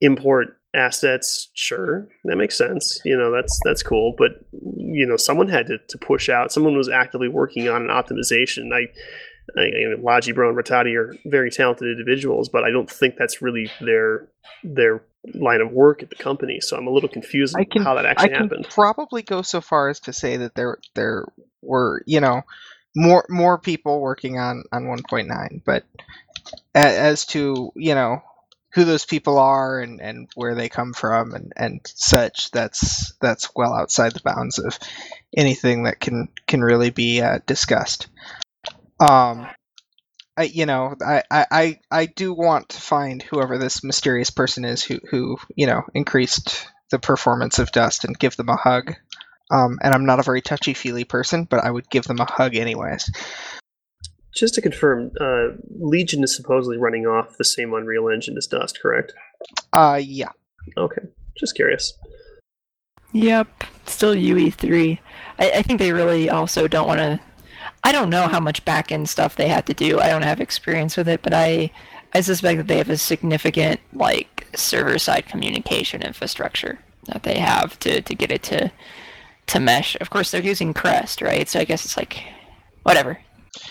A: import assets sure that makes sense you know that's that's cool but you know someone had to, to push out someone was actively working on an optimization. I I, I mean, Logi Bro and Rattati are very talented individuals, but I don't think that's really their their line of work at the company. So I'm a little confused
C: I can-
A: how that
C: I
A: actually
C: can
A: happened.
C: probably go so far as to say that there there were you know more more people working on on 1.9, but as to you know who those people are and, and where they come from and, and such. That's that's well outside the bounds of anything that can can really be uh, discussed. Um, I you know I, I I do want to find whoever this mysterious person is who who you know increased the performance of Dust and give them a hug. Um, and I'm not a very touchy feely person, but I would give them a hug anyways.
A: Just to confirm, uh, Legion is supposedly running off the same Unreal Engine as Dust, correct?
C: Uh, yeah.
A: Okay, just curious.
B: Yep, still UE3. I, I think they really also don't want to. I don't know how much back end stuff they had to do. I don't have experience with it, but I I suspect that they have a significant like server side communication infrastructure that they have to, to get it to to mesh. Of course, they're using Crest, right? So I guess it's like whatever.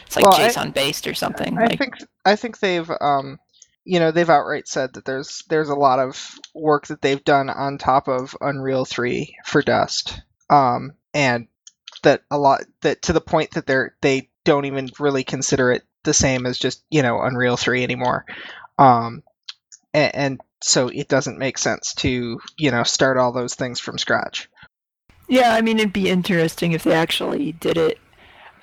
B: It's like
C: Well, I-
B: JSON based or something.
C: I
B: like,
C: think I think they've um you know they've outright said that there's there's a lot of work that they've done on top of Unreal 3 for Dust. Um and that a lot that to the point that they're they don't even really consider it the same as just, you know, Unreal 3 anymore. Um and, and so it doesn't make sense to, you know, start all those things from scratch.
B: Yeah, I mean, it'd be interesting if they actually did it.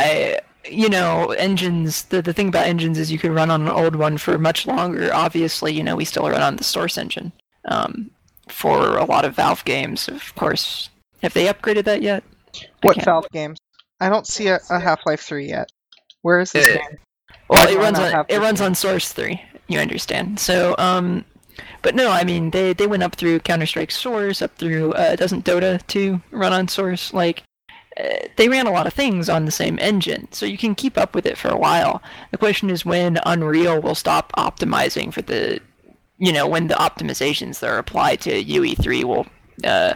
B: I, you know, engines. The the thing about engines is you can run on an old one for much longer. Obviously, you know, we still run on the Source engine. Um, for a lot of Valve games, of course. Have they upgraded that yet? I
C: What
B: can't-
C: Valve games? I don't see a, a Half-Life 3 yet. Where is this
B: Uh,
C: game?
B: Well, it runs on it runs on Source three. You understand? So, um, but no, I mean they they went up through Counter Strike Source, up through uh, doesn't Dota two run on Source? Like uh, they ran a lot of things on the same engine, so you can keep up with it for a while. The question is when Unreal will stop optimizing for the, you know, when the optimizations that are applied to UE3 will uh,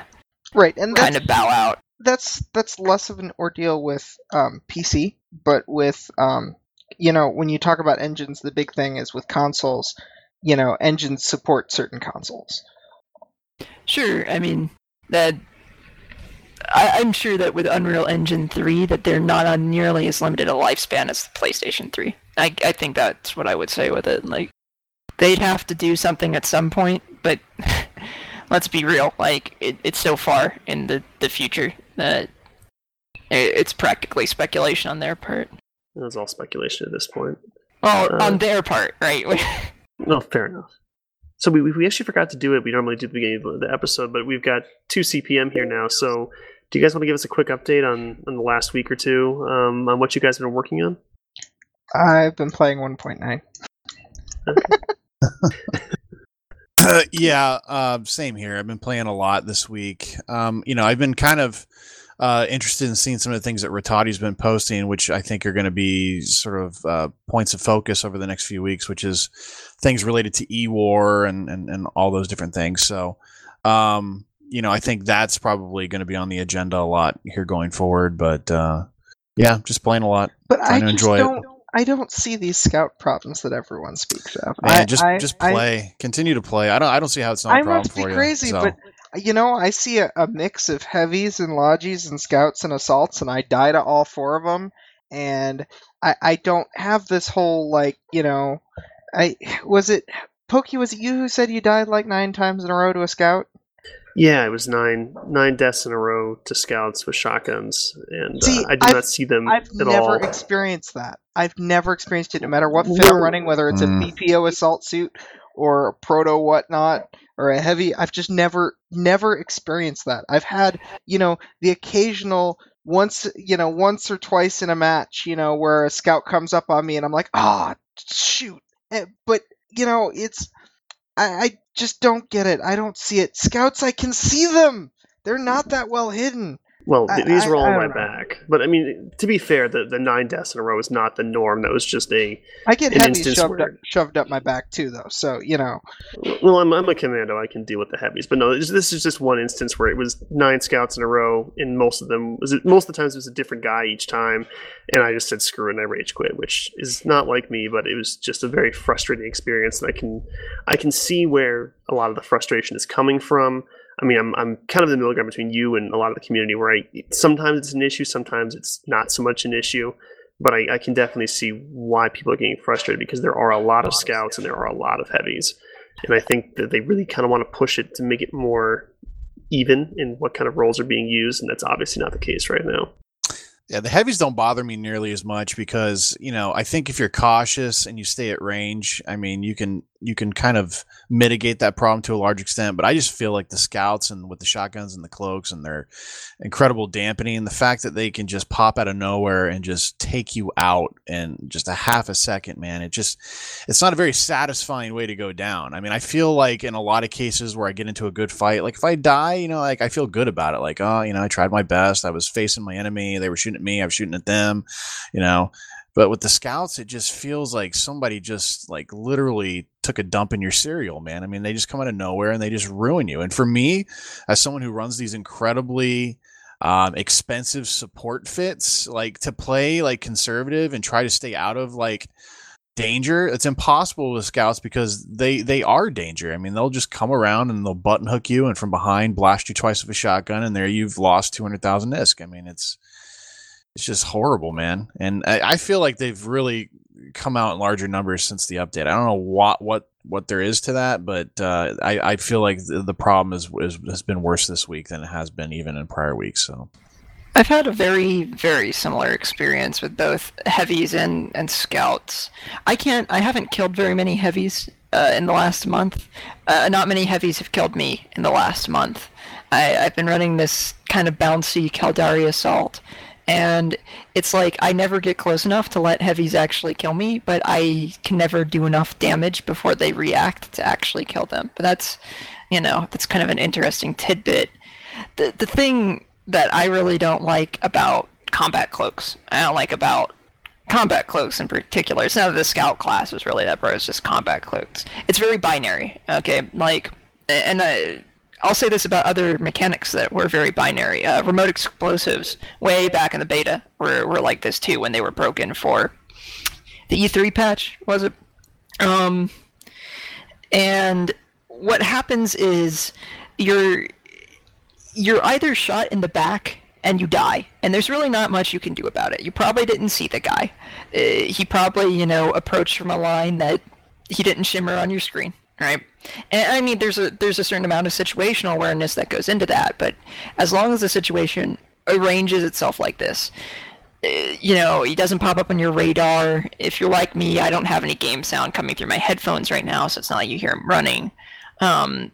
C: Right, and that's
B: kind of bow out.
C: That's that's less of an ordeal with um, PC, but with um, you know when you talk about engines, the big thing is with consoles. You know, engines support certain consoles.
B: Sure, I mean that. I, I'm sure that with Unreal Engine 3, that they're not on nearly as limited a lifespan as the PlayStation 3. I, I think that's what I would say with it. Like, they'd have to do something at some point, but let's be real. Like, it, it's so far in the, the future that it's practically speculation on their part.
A: It was all speculation at this point.
B: Well,
A: Uh,
B: on their part, right?
A: No, fair enough. So we, we actually forgot to do it. We normally do at the beginning of the episode, but we've got two CPM here now. So do you guys want to give us a quick update on, on the last week or two um, on what you guys have been working on?
C: I've been playing 1.9.
D: yeah, uh, same here. I've been playing a lot this week. Um, you know, I've been kind of uh, interested in seeing some of the things that Rattati's been posting, which I think are going to be sort of uh, points of focus over the next few weeks, which is things related to e-war and, and, and all those different things. So, um, you know, I think that's probably going to be on the agenda a lot here going forward. But uh, yeah, just playing a lot.
C: But I
D: Trying to
C: just
D: enjoy it.
C: I don't see these scout problems that everyone speaks of.
D: Man,
C: I,
D: just
C: I-
D: just
C: I-
D: play, continue to play. I don't I don't see how it's not a
C: I
D: problem
C: must be
D: for you.
C: crazy,
D: so.
C: but you know, I see a, a mix of heavies and lodgies and scouts and assaults, and I die to all four of them. And I, I don't have this whole like, you know, I was it Pokey? Was it you who said you died like nine times in a row to a scout?
A: Yeah, it was nine nine deaths in a row to scouts with shotguns, and
C: See,
A: uh, I did
C: I've-
A: not see them
C: I've
A: at
C: never
A: all.
C: experienced that. I've never experienced it, no matter what fit
A: Well-
C: I'm running, whether it's
D: Mm.
C: a BPO assault suit or a proto whatnot or a heavy. I've just never, never experienced that. I've had, you know, the occasional once, you know, once or twice in a match, you know, where a scout comes up on me and I'm like, ah, shoot. Eh, But you know, it's, I, I just don't get it. I don't see it. Scouts, I can see them. They're not that well hidden.
A: Well, th- these
C: I-
A: were all
C: I
A: my
C: know.
A: back, but I mean, to be fair, the, the nine deaths in a row is not the norm. That was just a
C: I get
A: An
C: heavies
A: instance
C: shoved up, shoved up my back too, though. So you know,
A: well, I'm, I'm a commando. I can deal with the heavies, but no, this, this is just one instance where it was nine scouts in a row, and most of them was it, most of the times it was a different guy each time, and I just said screw it and I rage quit, which is not like me, but it was just a very frustrating experience, and I can I can see where a lot of the frustration is coming from. I mean, I'm I'm kind of the middle ground between you and a lot of the community, where I sometimes it's an issue, sometimes it's not so much an issue. But I, I can definitely see why people are getting frustrated because there are a lot of scouts and there are a lot of heavies. and I think that they really kind of want to push it to make it more even in what kind of roles are being used, and that's obviously not the case right now.
D: Yeah, the heavies don't bother me nearly as much because, you know, I think if you're cautious and you stay at range, I mean, you can you can kind of mitigate that problem to a large extent. But I just feel like the scouts and with the shotguns and the cloaks and their incredible dampening, the fact that they can just pop out of nowhere and just take you out in just a half a second, man, it just it's not a very satisfying way to go down. I mean, I feel like in a lot of cases where I get into a good fight, like if I die, you know, like I feel good about it. Like, oh, you know, I tried my best. I was facing my enemy. They were shooting at me. I was shooting at them, you know. But with the scouts, it just feels like somebody just like literally took a dump in your cereal, man. I mean, they just come out of nowhere and they just ruin you. And for me, as someone who runs these incredibly um, expensive support fits, like to play like conservative and try to stay out of like danger, it's impossible with scouts because they they are danger. I mean, they'll just come around and they'll button hook you and from behind blast you twice with a shotgun, and there you've lost two hundred thousand ISK. I mean, it's it's just horrible, man. And I, I, feel like they've really come out in larger numbers since the update. I don't know what what what there is to that, but uh, I, I feel like the, the problem is, is has been worse this week than it has been even in prior weeks. So.
B: I've had a very, very similar experience with both heavies and, and scouts. I can't, I haven't killed very many heavies uh, in the last month. Uh, not many heavies have killed me in the last month. I, I've been running this kind of bouncy Caldari assault, and it's like I never get close enough to let heavies actually kill me, but I can never do enough damage before they react to actually kill them. But that's, you know, that's kind of an interesting tidbit. The the thing that I really don't like about combat cloaks, I don't like about combat cloaks in particular. It's not that the scout class is really that, bro. It's just combat cloaks. It's very binary. Okay, like, and I, I'll say this about other mechanics that were very binary. Uh, remote explosives, way back in the beta, were, were like this too when they were broken for the E3 patch, was it? Um, and what happens is you're you're either shot in the back and you die, and there's really not much you can do about it. You probably didn't see the guy. Uh, he probably, you know, approached from a line that he didn't shimmer on your screen right? And I mean, there's a there's a certain amount of situational awareness that goes into that, but as long as the situation arranges itself like this, uh, you know, he doesn't pop up on your radar. If you're like me, I don't have any game sound coming through my headphones right now, so it's not like you hear him running. Um,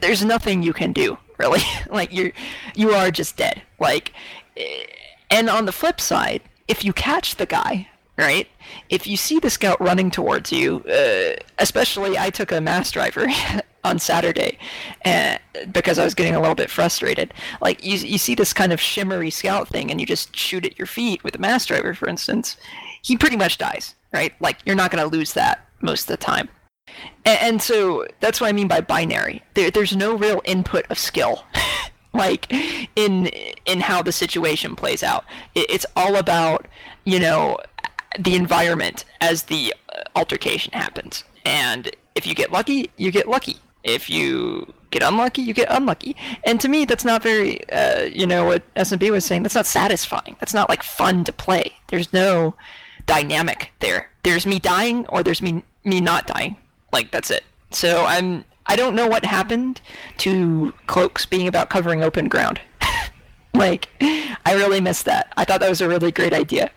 B: there's nothing you can do really. like you're you are just dead. Like, eh, and on the flip side, if you catch the guy right? If you see the scout running towards you, uh, especially I took a mass driver on Saturday uh, because I was getting a little bit frustrated. Like you, you see this kind of shimmery scout thing, and you just shoot at your feet with a mass driver, for instance. He pretty much dies, right? Like you're not going to lose that most of the time. And, and so that's what I mean by binary. There, there's no real input of skill. like in in how the situation plays out. It, it's all about you know the environment as the uh, altercation happens. And if you get lucky, you get lucky. If you get unlucky, you get unlucky. And to me, that's not very, uh, you know, what S&B was saying, that's not satisfying. That's not like fun to play. There's no dynamic there. There's me dying or there's me me not dying. Like that's it. So I'm I don't know what happened to cloaks being about covering open ground. like I really missed that. I thought that was a really great idea.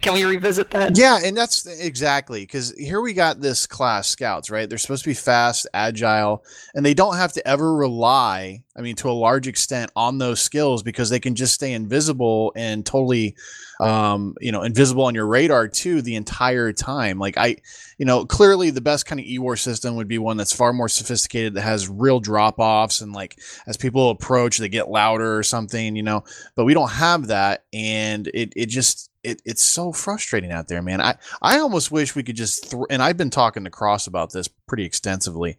B: Can we revisit that?
D: Yeah, and that's exactly because here we got this class scouts, right? They're supposed to be fast, agile, and they don't have to ever rely, I mean, to a large extent on those skills because they can just stay invisible and totally, um, you know, invisible on your radar too the entire time. Like, I, you know, clearly the best kind of e-war system would be one that's far more sophisticated that has real drop offs and like as people approach, they get louder or something, you know, but we don't have that. And it, it just, it, it's so frustrating out there, man. I, I almost wish we could just, th- and I've been talking to Cross about this pretty extensively.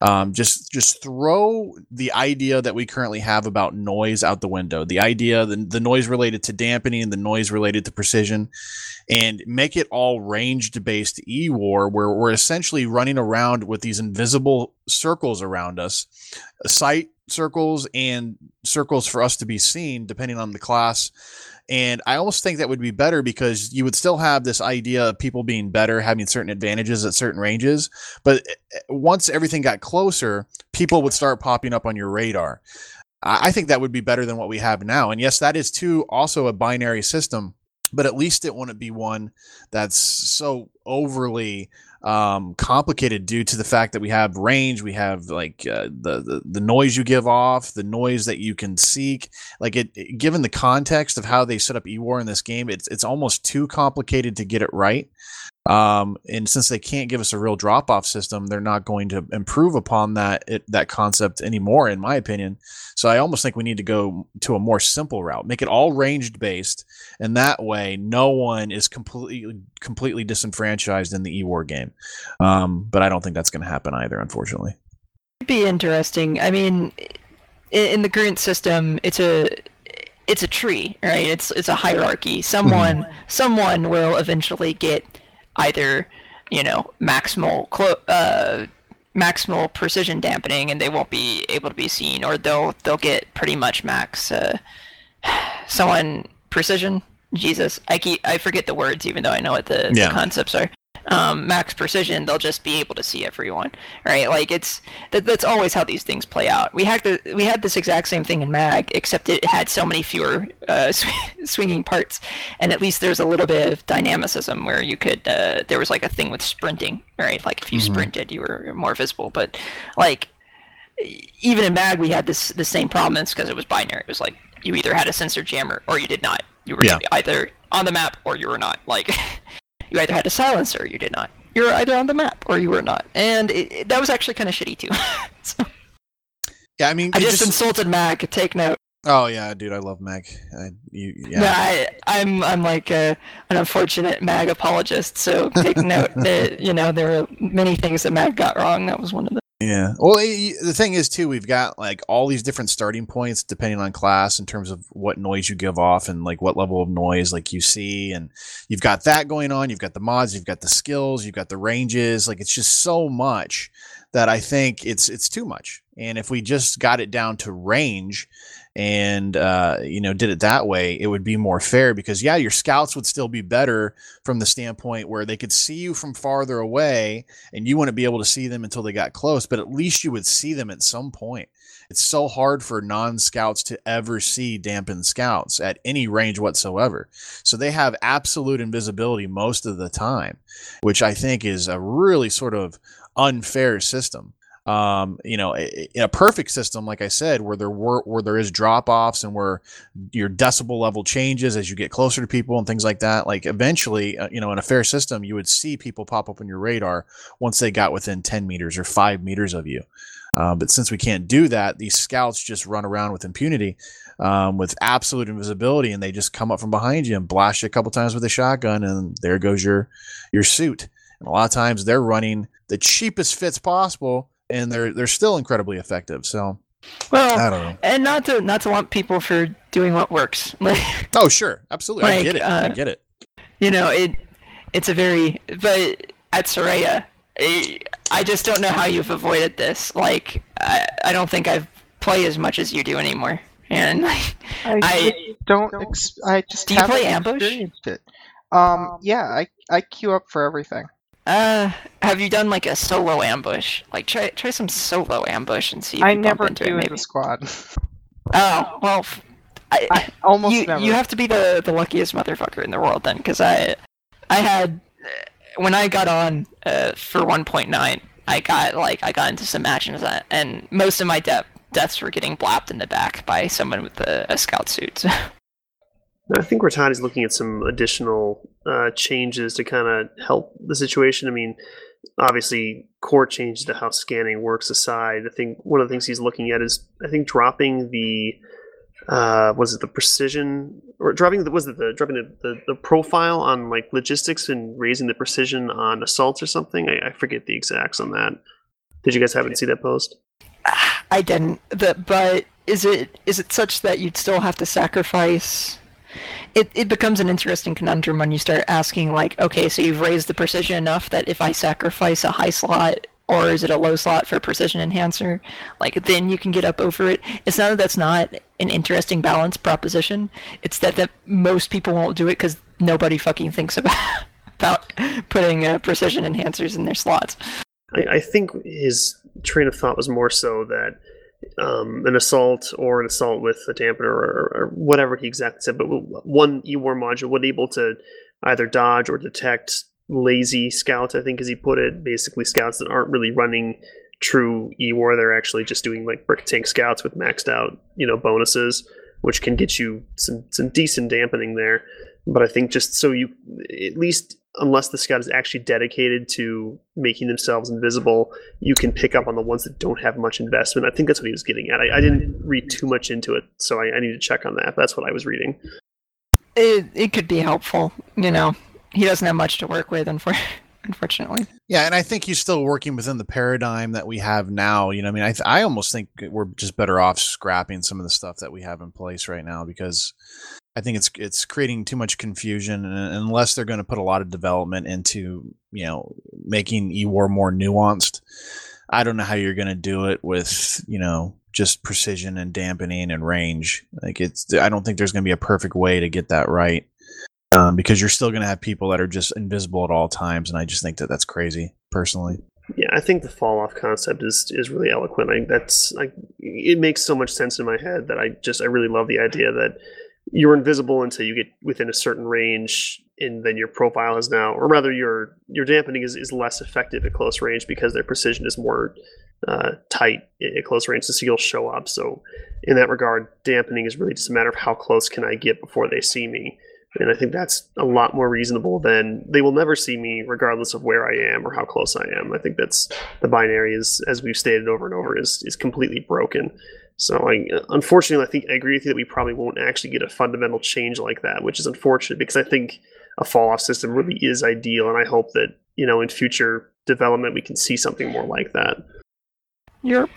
D: Um, just, just throw the idea that we currently have about noise out the window. The idea, the, the noise related to dampening, the noise related to precision, and make it all ranged based E war, where we're essentially running around with these invisible circles around us, sight circles and circles for us to be seen, depending on the class. And I almost think that would be better because you would still have this idea of people being better, having certain advantages at certain ranges. But eh, once everything got closer, people would start popping up on your radar. I think that would be better than what we have now. And yes, that is too also a binary system, but at least it wouldn't be one that's so overly um, complicated due to the fact that we have range, we have like uh, the, the the noise you give off, the noise that you can seek. Like it, it, given the context of how they set up eWar in this game, it's it's almost too complicated to get it right. Um, and since they can't give us a real drop off system, they're not going to improve upon that it, that concept anymore, in my opinion. So I almost think we need to go to a more simple route, make it all ranged based, and that way no one is completely completely disenfranchised in the eWar game. Um, but I don't think that's going to happen either, unfortunately.
B: It'd be interesting. I mean, in the current system, it's a it's a tree, right? It's it's a hierarchy. Someone mm-hmm. someone will eventually get either you know maximal clo- uh, maximal precision dampening and they won't be able to be seen, or they'll they'll get pretty much max uh, someone precision. Jesus, I keep I forget the words even though I know what the, yeah. the concepts are um, max precision, they'll just be able to see everyone, right? Like it's that, that's always how these things play out. We had the we had this exact same thing in Mag, except it had so many fewer uh, sw- swinging parts, and at least there's a little bit of dynamicism where you could uh, there was like a thing with sprinting, right? Like if you mm-hmm. sprinted, you were more visible, but like even in Mag, we had this the same problem because it was binary. It was like you either had a sensor jammer or you did not. You were yeah. either on the map or you were not. Like You either had a silencer or you did not. You were either on the map or you were not. And it, it, that was actually kind of shitty too. so,
D: yeah, I mean,
B: I just, just, insulted Mag. Take note.
D: Oh yeah, dude, I love Mag. I, you, yeah.
B: No, I, I'm I'm like a, an unfortunate Mag apologist. So take note that you know there are many things that Mag got wrong. That was one of them.
D: Yeah. Well, the thing is too, we've got like all these different starting points depending on class in terms of what noise you give off and like what level of noise like you see, and you've got that going on. You've got the mods, you've got the skills, you've got the ranges. Like it's just so much that I think it's it's too much. And if we just got it down to range, and uh, you know did it that way it would be more fair because yeah your scouts would still be better from the standpoint where they could see you from farther away and you wouldn't be able to see them until they got close but at least you would see them at some point. It's so hard for non-scouts to ever see dampened scouts at any range whatsoever. So they have absolute invisibility most of the time which i think is a really sort of unfair system um, you know, in a perfect system, like I said, where there were where there is drop offs and where your decibel level changes as you get closer to people and things like that. Like eventually, uh, you know, in a fair system, you would see people pop up on your radar once they got within ten meters or five meters of you. Uh, but since we can't do that, these scouts just run around with impunity, um, with absolute invisibility, and they just come up from behind you and blast you a couple times with a shotgun, and there goes your your suit. And a lot of times they're running the cheapest fits possible and they're they're still incredibly effective. So
B: well, I don't know. And not to not to lump people for doing what works.
D: oh, sure, absolutely, like, I get it. Uh, I get it.
B: You know, it it's a very but at Soraya, I just don't know how you've avoided this. Like, I, I don't think I've played as much as you do anymore. And like,
C: I, I don't. Ex- I just
B: do you play ambush?
C: It. Um, yeah, I I queue up for everything.
B: Uh, have you done like a solo ambush? Like try try some solo ambush and see. If
C: I
B: you
C: never
B: bump into
C: do
B: it, maybe.
C: a squad.
B: Oh well, I,
C: I almost
B: you,
C: never.
B: You have to be the the luckiest motherfucker in the world then, because I I had when I got on uh, for 1.9, I got like I got into some matches and most of my de- deaths were getting blapped in the back by someone with a, a scout suit.
A: I think Rattati is looking at some additional uh, changes to kind of help the situation. I mean, obviously, core changes to how scanning works aside. I think one of the things he's looking at is, I think, dropping the uh, was it the precision or dropping the was it the dropping the, the, the, profile on like logistics and raising the precision on assaults or something? I, I forget the exacts on that. Did you guys happen to see that post?
B: I didn't. But is it is it such that you'd still have to sacrifice it, it becomes an interesting conundrum when you start asking like okay so you've raised the precision enough that if i sacrifice a high slot or is it a low slot for precision enhancer? Like then you can get up over it. It's not that that's not an interesting balance proposition. It's that that most people won't do it because nobody fucking thinks about about putting uh, precision enhancers in their slots.
A: I, I think his train of thought was more so that um, an assault or an assault with a dampener or, or, whatever he exactly said, but one E-War module would be able to either dodge or detect lazy scouts, I think as he put it, basically scouts that aren't really running true E-War. They're actually just doing like brick tank scouts with maxed out, you know, bonuses, which can get you some, some decent dampening there. But I think just so you, at least unless the scout is actually dedicated to making themselves invisible, you can pick up on the ones that don't have much investment. I think that's what he was getting at. I, I didn't read too much into it, so I, I, need to check on that. That's what I was reading.
B: It it could be helpful, you know. He doesn't have much to work with, unfortunately.
D: Yeah, and I think he's still working within the paradigm that we have now. You know, I mean, I th- I almost think we're just better off scrapping some of the stuff that we have in place right now because I think it's it's creating too much confusion, and unless they're going to put a lot of development into you know making E-War more nuanced, I don't know how you're going to do it with you know just precision and dampening and range. Like it's, I don't think there's going to be a perfect way to get that right, um, because you're still going to have people that are just invisible at all times, and I just think that that's crazy personally.
A: Yeah, I think the fall off concept is is really eloquent. I, that's like it makes so much sense in my head that I just I really love the idea that you're invisible until you get within a certain range and then your profile is now or rather your your dampening is, is less effective at close range because their precision is more uh, tight at close range the seals show up so in that regard dampening is really just a matter of how close can i get before they see me and i think that's a lot more reasonable than they will never see me regardless of where i am or how close i am i think that's the binary is as we've stated over and over is is completely broken so, I, unfortunately, I think I agree with you that we probably won't actually get a fundamental change like that, which is unfortunate because I think a fall off system really is ideal, and I hope that you know in future development we can see something more like that.
B: Yep.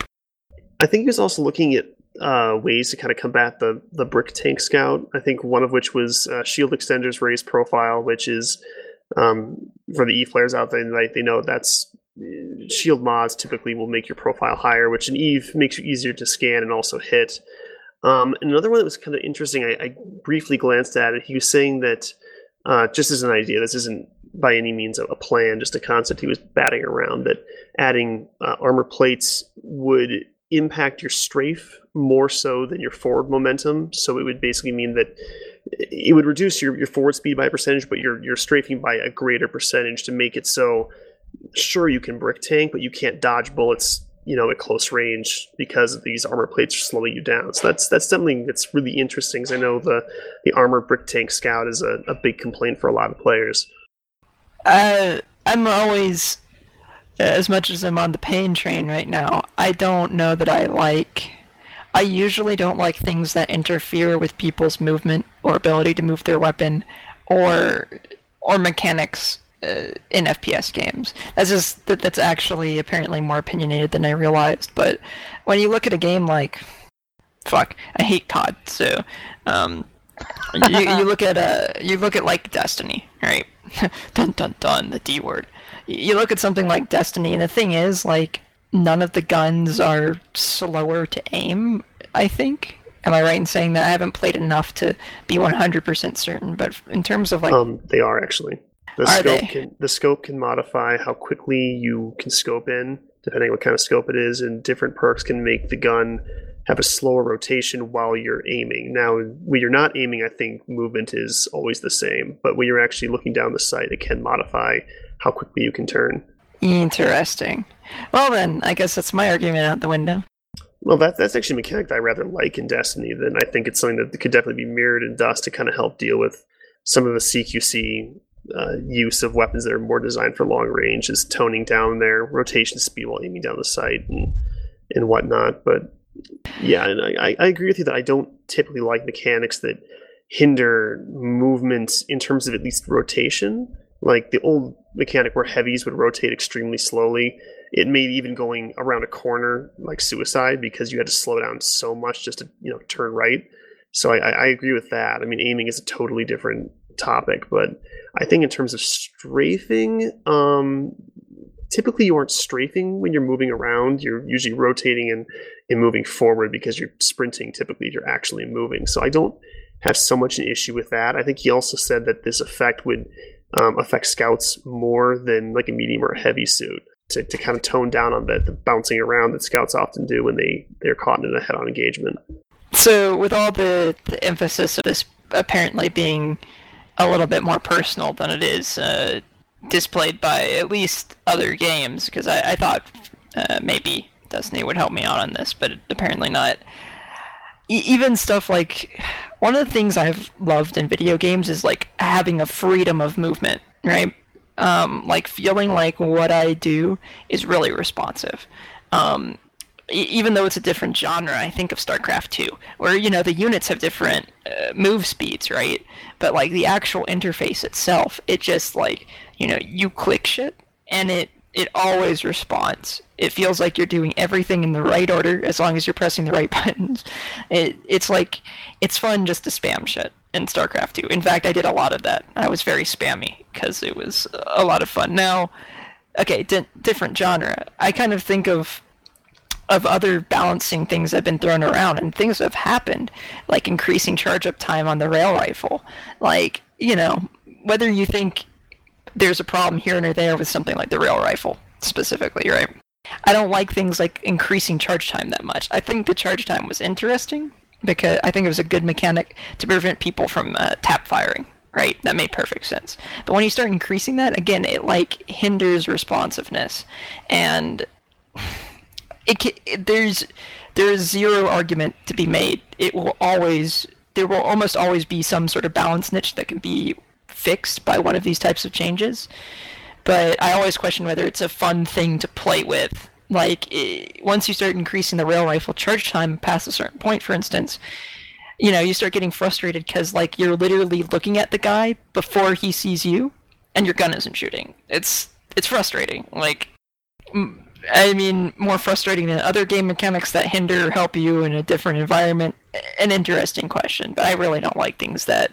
A: I think he was also looking at uh, ways to kind of combat the the brick tank scout. I think one of which was uh, shield extenders raise profile, which is um, for the e flares out there, they, they know that's shield mods typically will make your profile higher, which in Eve makes you easier to scan and also hit. Um, another one that was kind of interesting, I, I, briefly glanced at it. He was saying that, uh, just as an idea, this isn't by any means a, a, plan, just a concept he was batting around, that adding uh, armor plates would impact your strafe more so than your forward momentum. So it would basically mean that it would reduce your, your forward speed by a percentage, but your, your strafing by a greater percentage to make it so sure you can brick tank, but you can't dodge bullets, you know, at close range because these armor plates are slowing you down. So that's that's something that's really interesting. Because I know the the armor brick tank scout is a, a big complaint for a lot of players.
B: Uh, I'm always, as much as I'm on the pain train right now, I don't know that I like. I usually don't like things that interfere with people's movement or ability to move their weapon, or or mechanics uh, in FPS games. That's just that, that's actually apparently more opinionated than I realized. But when you look at a game like fuck, I hate COD. So um, you, you look at uh, you look at like Destiny, right? dun dun dun, the D word. You look at something like Destiny, and the thing is, like, none of the guns are slower to aim. I think. Am I right in saying that? I haven't played enough to be 100% certain, but in terms of like,
A: um, they are actually. The
B: Are
A: scope
B: they?
A: can the scope can modify how quickly you can scope in, depending on what kind of scope it is, and different perks can make the gun have a slower rotation while you're aiming. Now, when you're not aiming, I think movement is always the same, but when you're actually looking down the sight, it can modify how quickly you can turn.
B: Interesting. Well then, I guess that's my argument out the window.
A: Well, that, that's actually a mechanic that I rather like in Destiny. Then I think it's something that could definitely be mirrored in Dust to kind of help deal with some of the CQC uh, use of weapons that are more designed for long range is toning down their rotation speed while aiming down the sight and and whatnot. But yeah, and I, I agree with you that I don't typically like mechanics that hinder movement in terms of at least rotation. Like the old mechanic where heavies would rotate extremely slowly. It made even going around a corner like suicide because you had to slow down so much just to you know turn right. So I, I agree with that. I mean, aiming is a totally different topic, but I think in terms of strafing, um, typically you aren't strafing when you're moving around. You're usually rotating and, and moving forward because you're sprinting. Typically, you're actually moving. So I don't have so much an issue with that. I think he also said that this effect would um, affect scouts more than like a medium or a heavy suit to, to kind of tone down on the, the bouncing around that scouts often do when they they're caught in a head-on engagement.
B: So, with all the, the emphasis of this apparently being a little bit more personal than it is uh, displayed by at least other games, because I, I, thought uh, maybe Destiny would help me out on this, but apparently not. Even stuff like one of the things I've loved in video games is like having a freedom of movement, right? Um, like feeling like what I do is really responsive. Um, even though it's a different genre, I think of StarCraft 2, where you know the units have different uh, move speeds, right? But like the actual interface itself, it just like you know you click shit and it it always responds. It feels like you're doing everything in the right order as long as you're pressing the right buttons. It it's like it's fun just to spam shit in StarCraft 2. In fact, I did a lot of that. I was very spammy because it was a lot of fun. Now, okay, di- different genre. I kind of think of of other balancing things that have been thrown around and things that have happened, like increasing charge up time on the rail rifle. Like, you know, whether you think there's a problem here and or there with something like the rail rifle specifically, right? I don't like things like increasing charge time that much. I think the charge time was interesting because I think it was a good mechanic to prevent people from uh, tap firing. Right, that made perfect sense. But when you start increasing that, again, it like hinders responsiveness, and it, it there's there's zero argument to be made. It will always there will almost always be some sort of balance niche that can be fixed by one of these types of changes. But I always question whether it's a fun thing to play with. Like it, once you start increasing the rail rifle charge time past a certain point, for instance, you know you start getting frustrated because like you're literally looking at the guy before he sees you, and your gun isn't shooting. It's it's frustrating. Like I mean, more frustrating than other game mechanics that hinder or help you in a different environment. An interesting question, but I really don't like things that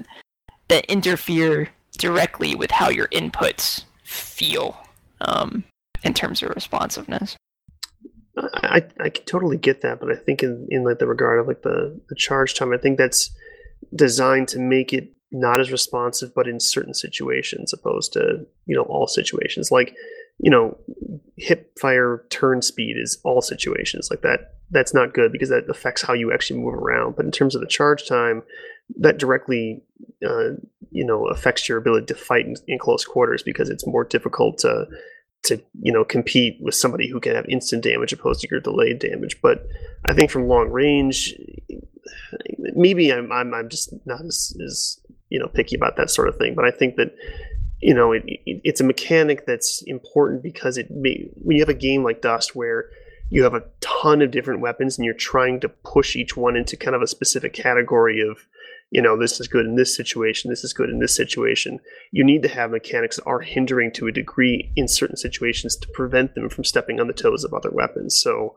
B: that interfere directly with how your inputs feel um, in terms of responsiveness.
A: I, I can totally get that, but I think in, in like the regard of like the, the charge time, I think that's designed to make it not as responsive, but in certain situations, opposed to you know all situations. Like you know, hip fire turn speed is all situations like that. That's not good because that affects how you actually move around. But in terms of the charge time, that directly, uh, you know, affects your ability to fight in, in, close quarters because it's more difficult to to you know compete with somebody who can have instant damage opposed to your delayed damage. But I think from long range, maybe I'm I'm, I'm just not as, as you know picky about that sort of thing. But I think that you know, it, it, it's a mechanic that's important because it may, when you have a game like Dust where you have a ton of different weapons and you're trying to push each one into kind of a specific category of, you know, this is good in this situation, this is good in this situation. You need to have mechanics that are hindering to a degree in certain situations to prevent them from stepping on the toes of other weapons. So,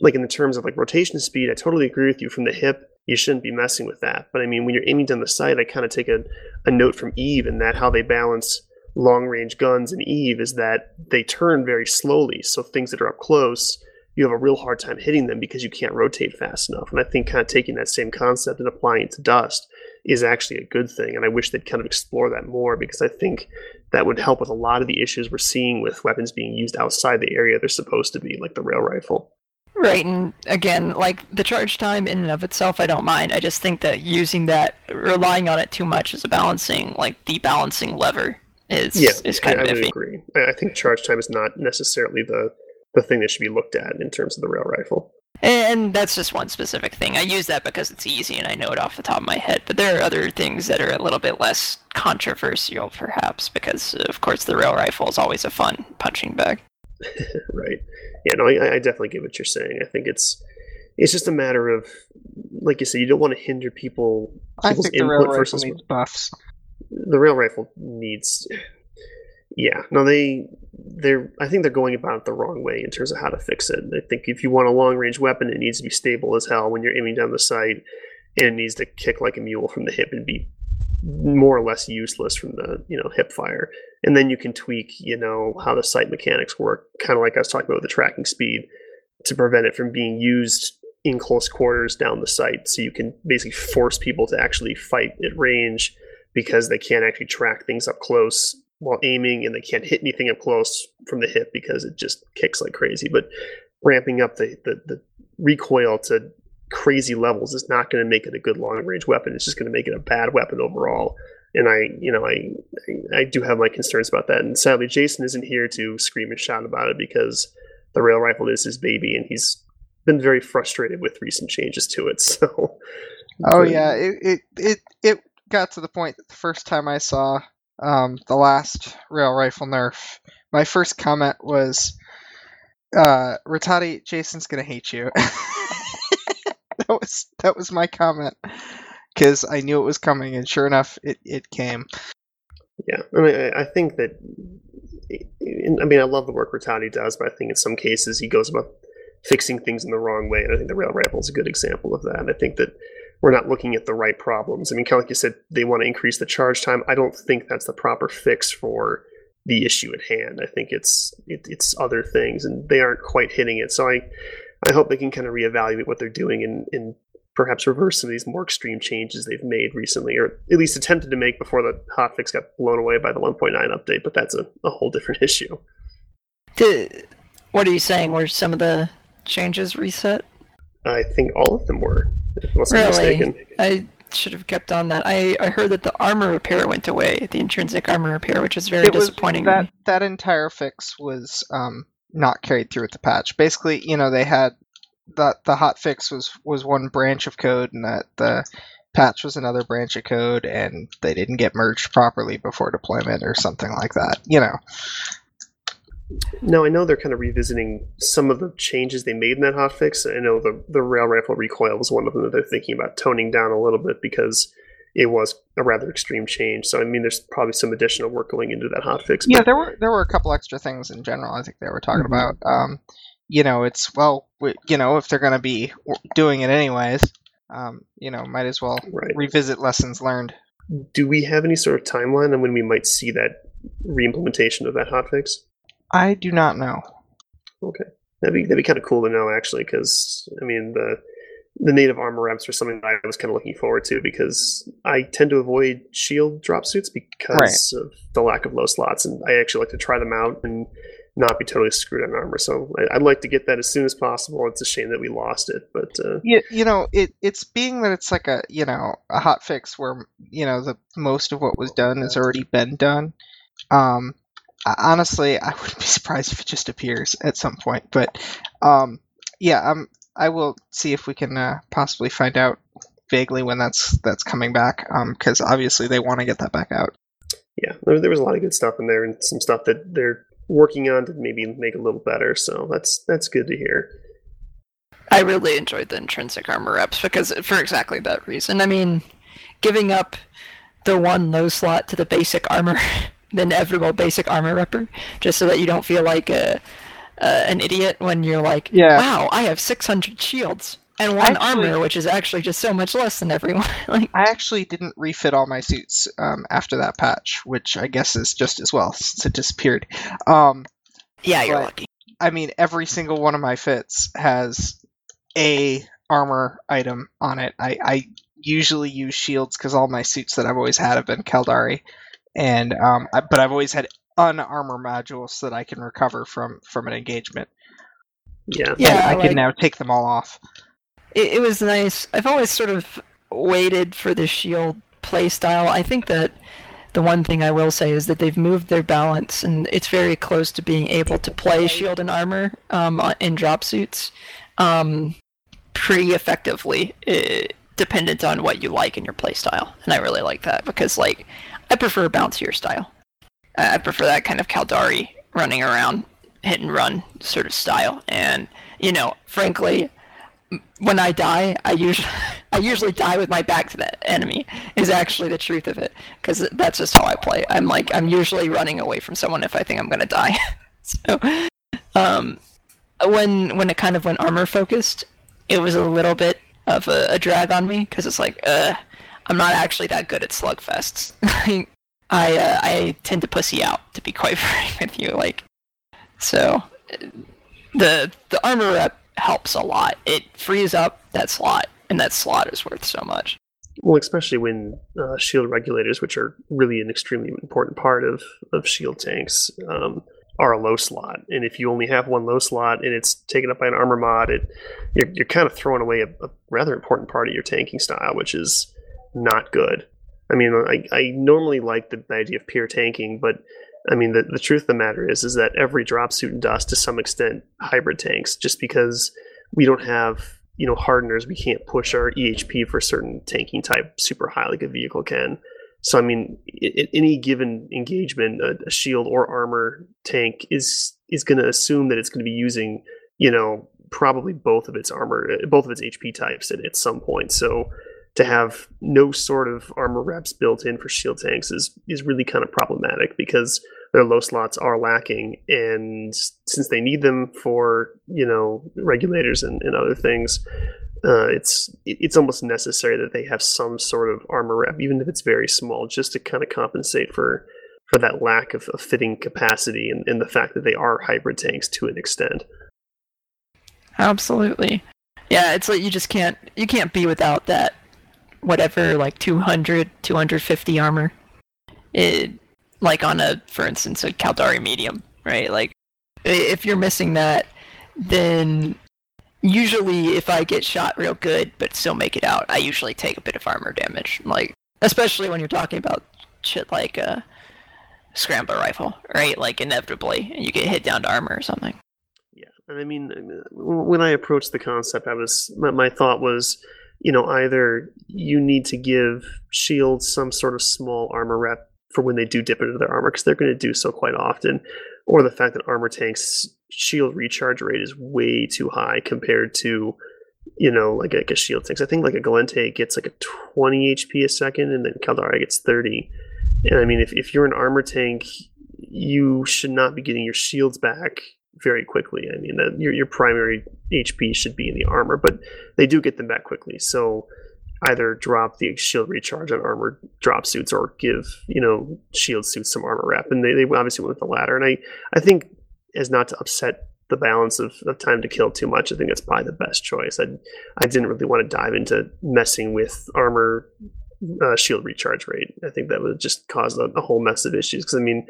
A: like in the terms of like rotation speed, I totally agree with you from the hip you shouldn't be messing with that. But I mean, when you're aiming down the sight, I kind of take a, a note from Eve and that how they balance long range guns in Eve is that they turn very slowly. So things that are up close, you have a real hard time hitting them because you can't rotate fast enough. And I think kind of taking that same concept and applying it to dust is actually a good thing. And I wish they'd kind of explore that more because I think that would help with a lot of the issues we're seeing with weapons being used outside the area they're supposed to be, like the rail rifle.
B: Right, and again, like the charge time in and of itself, I don't mind. I just think that using that, relying on it too much is a balancing, like the balancing lever, is
A: yeah,
B: is kind
A: I,
B: of
A: I
B: iffy.
A: would agree. I think charge time is not necessarily the the thing that should be looked at in terms of the rail rifle.
B: And that's just one specific thing. I use that because it's easy and I know it off the top of my head. But there are other things that are a little bit less controversial, perhaps, because of course the rail rifle is always a fun punching bag.
A: right. Yeah, no, I, I definitely get what you're saying. I think it's it's just a matter of, like you said, you don't want to hinder people.
C: I think the rail rifle needs buffs.
A: The rail rifle needs. Yeah, no, they they're. I think they're going about it the wrong way in terms of how to fix it. I think if you want a long range weapon, it needs to be stable as hell when you're aiming down the sight, and it needs to kick like a mule from the hip and be more or less useless from the you know hip fire and then you can tweak you know how the sight mechanics work kind of like i was talking about with the tracking speed to prevent it from being used in close quarters down the sight so you can basically force people to actually fight at range because they can't actually track things up close while aiming and they can't hit anything up close from the hip because it just kicks like crazy but ramping up the, the, the recoil to crazy levels is not going to make it a good long range weapon. It's just going to make it a bad weapon overall. And I, you know, I, I, do have my concerns about that. And sadly, Jason isn't here to scream and shout about it because the rail rifle is his baby, and he's been very frustrated with recent changes to it. So,
C: oh yeah, it it it, it got to the point that the first time I saw um, the last rail rifle nerf, my first comment was, uh, Rattati, Jason's gonna hate you. that was that was my comment because I knew it was coming, and sure enough, it, it came.
A: Yeah, I mean, I think that. I mean, I love the work Rattati does, but I think in some cases he goes about fixing things in the wrong way, and I think the rail rifle is a good example of that. I think that we're not looking at the right problems. I mean, kind of like you said, they want to increase the charge time. I don't think that's the proper fix for the issue at hand. I think it's it, it's other things, and they aren't quite hitting it. So I I hope they can kind of reevaluate what they're doing and, and perhaps reverse some of these more extreme changes they've made recently, or at least attempted to make before the hotfix got blown away by the 1.9 update. But that's a, a whole different issue.
B: Did, what are you saying? Were some of the changes reset?
A: I think all of them were, unless
B: really?
A: I'm mistaken.
B: I should have kept on that. I, I heard that the armor repair went away, the intrinsic armor repair, which is very
C: It was
B: disappointing.
C: that that entire fix was um, not carried through with the patch. Basically, you know, they had that the hot fix was was one branch of code, and that the patch was another branch of code, and they didn't get merged properly before deployment or something like that. You know,
A: No, I know they're kind of revisiting some of the changes they made in that hotfix. I know the the rail rifle recoil was one of them that they're thinking about toning down a little bit because it was a rather extreme change. So I mean, there's probably some additional work going into that hotfix.
C: yeah, there were there were a couple extra things in general. I think they were talking
A: Mhm.
C: about. Um, you know, it's well, you know, if they're going to be doing it anyways, um, you know, might as well
A: right.
C: revisit lessons learned.
A: Do we have any sort of timeline on when we might see that reimplementation of that hotfix?
C: I do not know.
A: Okay, that'd be that'd be kind of cool to know actually, because I mean the the native armor reps are something that I was kind of looking forward to because I tend to avoid shield drop suits because of the lack of low slots, and I actually like to try them out and not be totally screwed on armor. So I, I'd like to get that as soon as possible. It's a shame that we lost it, but uh,
C: you, you know it it's being that it's like a you know a hot fix where you know the most of what was done has already been done um honestly i wouldn't be surprised if it just appears at some point but um yeah um i will see if we can uh, possibly find out vaguely when that's that's coming back um because obviously they want to get that back out
A: yeah, there, there was a lot of good stuff in there and some stuff that they're working on to maybe make a little better. So that's that's good to hear.
B: I really enjoyed the intrinsic armor reps because for exactly that reason. I mean, giving up the one low slot to the basic armor, the inevitable basic armor repper, just so that you don't feel like a, uh, an idiot when you're like,
C: Yeah.
B: wow, I have 600 shields and one
C: Actually-
B: armor, which is actually just so much less than everyone. like,
C: i actually didn't refit all my suits um after that patch which i guess is just as well since it disappeared um
B: yeah, you're lucky.
C: I mean, every single one of my fits has a armor item on it. I, I usually use shields because all my suits that I've always had have been Caldari, and um, I, but I've always had unarmor modules that I can recover from from an engagement.
A: Yeah,
B: Yeah,
C: And I
B: like-
C: can now take them all off.
B: it, it was nice. I've always sort of waited for the shield playstyle. I think that the one thing I will say is that they've moved their balance, and it's very close to being able to play shield and armor um, in drop suits um, pretty effectively, uh, dependent on what you like in your playstyle. And I really like that because, like, I prefer bouncier style. I prefer that kind of Caldari running around, hit and run sort of style. And you know, frankly, when I die, I usually I usually die with my back to the enemy. Is actually the truth of it, because that's just how I play. I'm like I'm usually running away from someone if I think I'm gonna die. so, um, when when it kind of went armor focused, it was a little bit of a, a drag on me because it's like, uh, I'm not actually that good at slugfests. I uh, I tend to pussy out, to be quite frank with you. Like, so the the armor rep helps a lot. It frees up that slot, and that slot is worth so much.
A: Well, especially when uh, shield regulators, which are really an extremely important part of, of shield tanks, um, are a low slot. And if you only have one low slot and it's taken up by an armor mod, it you're, you're kind of throwing away a, a rather important part of your tanking style, which is not good. I mean, I, I normally like the idea of pure tanking, but I mean, the, the truth of the matter is, is that every drop suit and dust to some extent hybrid tanks, just because we don't have you know hardeners, we can't push our EHP for certain tanking type super high like a vehicle can. So I mean, at any given engagement, a, a shield or armor tank is is going to assume that it's going to be using you know probably both of its armor, both of its HP types at, at some point. So to have no sort of armor reps built in for shield tanks is is really kind of problematic because their low slots are lacking. And since they need them for you know regulators and, and other things uh, it's it's almost necessary that they have some sort of armor rep even if it's very small just to kind of compensate for for that lack of, of fitting capacity and, and the fact that they are hybrid tanks to an extent.
B: Absolutely. Yeah it's like you just can't you can't be without that whatever like 200 250 armor. It like on a for instance a Caldari medium right? Like if you're missing that then usually if I get shot real good but still make it out I usually take a bit of armor damage. Like especially when you're talking about shit like a scrambler rifle right? Like inevitably you get hit down to armor or something.
A: Yeah and I mean uh, when I approached the concept I was my, my thought was you know, either you need to give shields some sort of small armor rep for when they do dip into their armor, because they're going to do so quite often, or the fact that armor tanks shield recharge rate is way too high compared to, you know, like, like a shield tank. I think like a Gallente gets like a 20 HP a second, and then Caldari gets 30. And I mean, if, if you're an armor tank, you should not be getting your shields back very quickly. I mean, your your primary HP should be in the armor, but they do get them back quickly. So either drop the shield recharge on armor drop suits or give you know shield suits some armor rep, and they, they obviously went with the latter. And I I think as not to upset the balance of, of time to kill too much, I think that's probably the best choice. I I didn't really want to dive into messing with armor uh, shield recharge rate. I think that would just cause a, a whole mess of issues. Because I mean,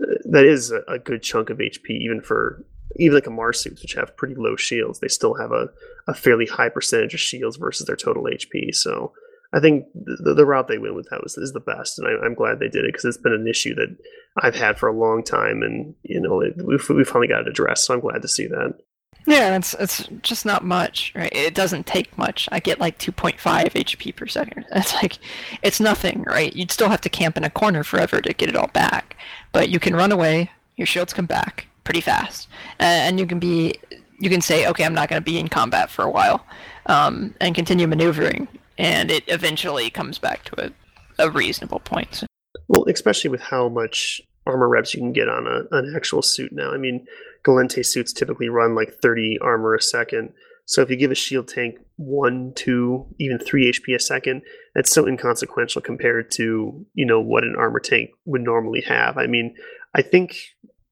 A: uh, that is a, a, good chunk of HP, even for even like Amarr suits, which have pretty low shields. They still have a, a fairly high percentage of shields versus their total HP. So I think the, the route they went with that was is the best, and I, am glad they did it because it's been an issue that I've had for a long time, and you know it, we've we finally got it addressed. So I'm glad to see that.
B: Yeah, it's it's just not much, right? It doesn't take much. I get like 2.5 HP per second. It's like it's nothing, right? You'd still have to camp in a corner forever to get it all back, but you can run away. Your shields come back pretty fast, and you can be you can say, okay, I'm not going to be in combat for a while, um, and continue maneuvering, and it eventually comes back to a, a reasonable point.
A: Well, especially with how much armor reps you can get on a, an actual suit now. I mean, Gallente suits typically run like 30 armor a second. So if you give a shield tank one, two, even three HP a second, that's so inconsequential compared to you know what an armor tank would normally have. I mean, I think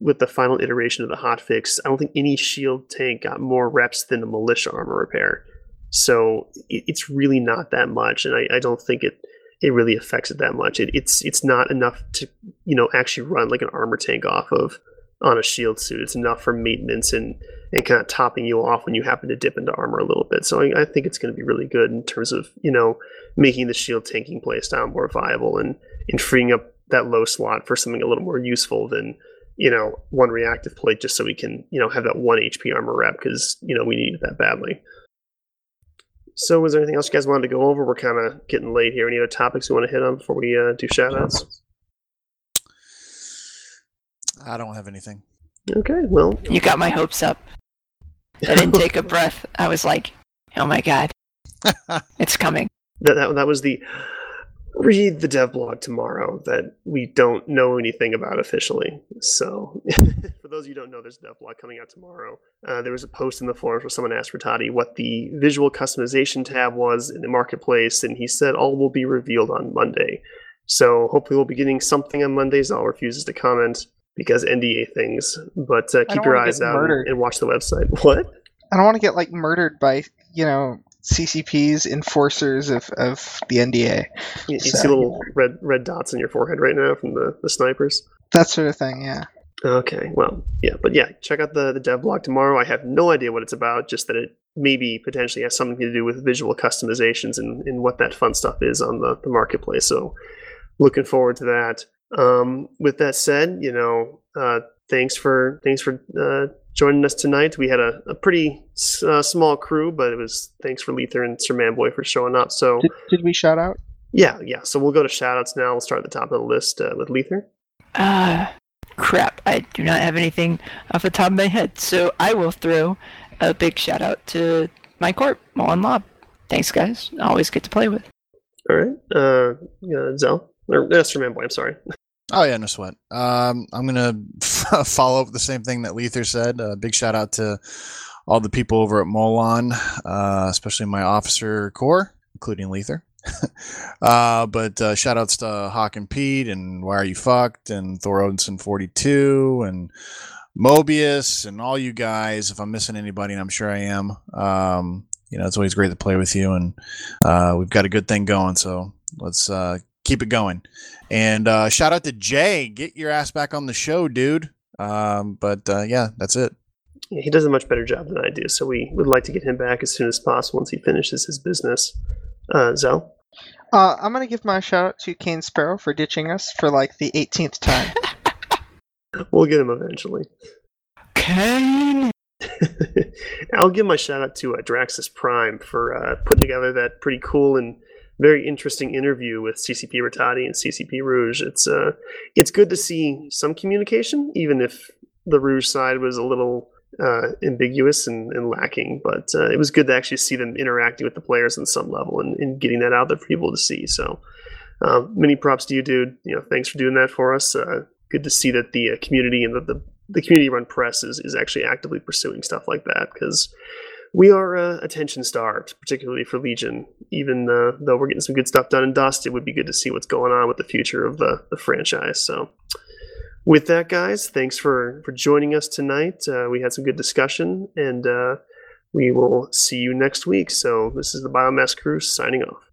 A: with the final iteration of the hotfix, I don't think any shield tank got more reps than a militia armor repair. So it's really not that much, and I, I don't think it it really affects it that much. It, it's it's not enough to you know actually run like an armor tank off of on a shield suit. It's enough for maintenance and and kind of topping you off when you happen to dip into armor a little bit. So I, I think it's going to be really good in terms of you know making the shield tanking playstyle more viable and and freeing up that low slot for something a little more useful than you know one reactive plate just so we can you know have that one HP armor rep because you know we need that badly. So, was there anything else you guys wanted to go over? We're kind of getting late here. Any other topics you want to hit on before we uh, do shoutouts?
D: I don't have anything.
A: Okay, well.
B: You got my hopes up. I didn't take a breath. I was like, oh my god, it's coming.
A: That, that, that was the. Read the dev blog tomorrow that we don't know anything about officially. So, for those of you who don't know, there's a dev blog coming out tomorrow. Uh, there was a post in the forums where someone asked Rattati what the visual customization tab was in the marketplace, and he said all will be revealed on Monday. So, hopefully, we'll be getting something on Monday. Zal refuses to comment because NDA things, but uh, keep your eyes out and, and watch the website. What?
C: I don't want to get like murdered by you know CCP's enforcers of, of the NDA.
A: You, you so, see little red red dots on your forehead right now from the, the snipers?
C: That sort of thing, yeah.
A: Okay, well, yeah, but yeah, check out the, the dev blog tomorrow. I have no idea what it's about, just that it maybe potentially has something to do with visual customizations and, and what that fun stuff is on the, the marketplace. So looking forward to that. Um, with that said, you know, uh, thanks for thanks for uh, joining us tonight. We had a, a pretty uh, small crew, but it was thanks for Lether and Sir Manboy for showing up. So
C: did, did, we shout out?
A: Yeah, yeah. So we'll go to shout outs now. We'll start at the top of the list uh, with Lether.
B: Uh, crap. I do not have anything off the top of my head. So I will throw a big shout out to my corp, Molon Labe. Thanks, guys. Always good to play with.
A: All right. Uh, yeah, Zell. Or, uh, Sir Manboy, I'm sorry.
D: Oh yeah, no sweat. Um, I'm gonna f- follow up the same thing that Lether said. Uh, big shout out to all the people over at Molon, uh, especially my officer corps, including Lether. uh, but uh, shout outs to Hawk and Pete and Why Are You Fucked and Thor Odinson 42 and Mobius and all you guys. If I'm missing anybody, and I'm sure I am, um, you know, it's always great to play with you, and uh, we've got a good thing going. So let's uh, keep it going. And uh, shout out to Jay. Get your ass back on the show, dude. Um, but uh, yeah, that's it.
A: Yeah, he does a much better job than I do. So we would like to get him back as soon as possible once he finishes his business. Uh, Zell?
C: Uh, I'm going to give my shout out to Kane Sparrow for ditching us for like the 18th time.
A: we'll get him eventually.
B: Kane!
A: I'll give my shout out to uh, Draxus Prime for uh, putting together that pretty cool and very interesting interview with CCP Rattati and CCP Rouge. It's uh, it's good to see some communication, even if the Rouge side was a little uh, ambiguous and, and lacking. But uh, it was good to actually see them interacting with the players on some level and, and getting that out there for people to see. So, uh, many props to you, dude. You know, thanks for doing that for us. Uh, good to see that the uh, community and the, the, the community run press is, is actually actively pursuing stuff like that because we are uh, attention starved, particularly for Legion. Even uh, though we're getting some good stuff done in Dust, it would be good to see what's going on with the future of the, the franchise. So, with that, guys, thanks for for joining us tonight. Uh, we had some good discussion, and uh, we will see you next week. So, this is the Biomass Crew signing off.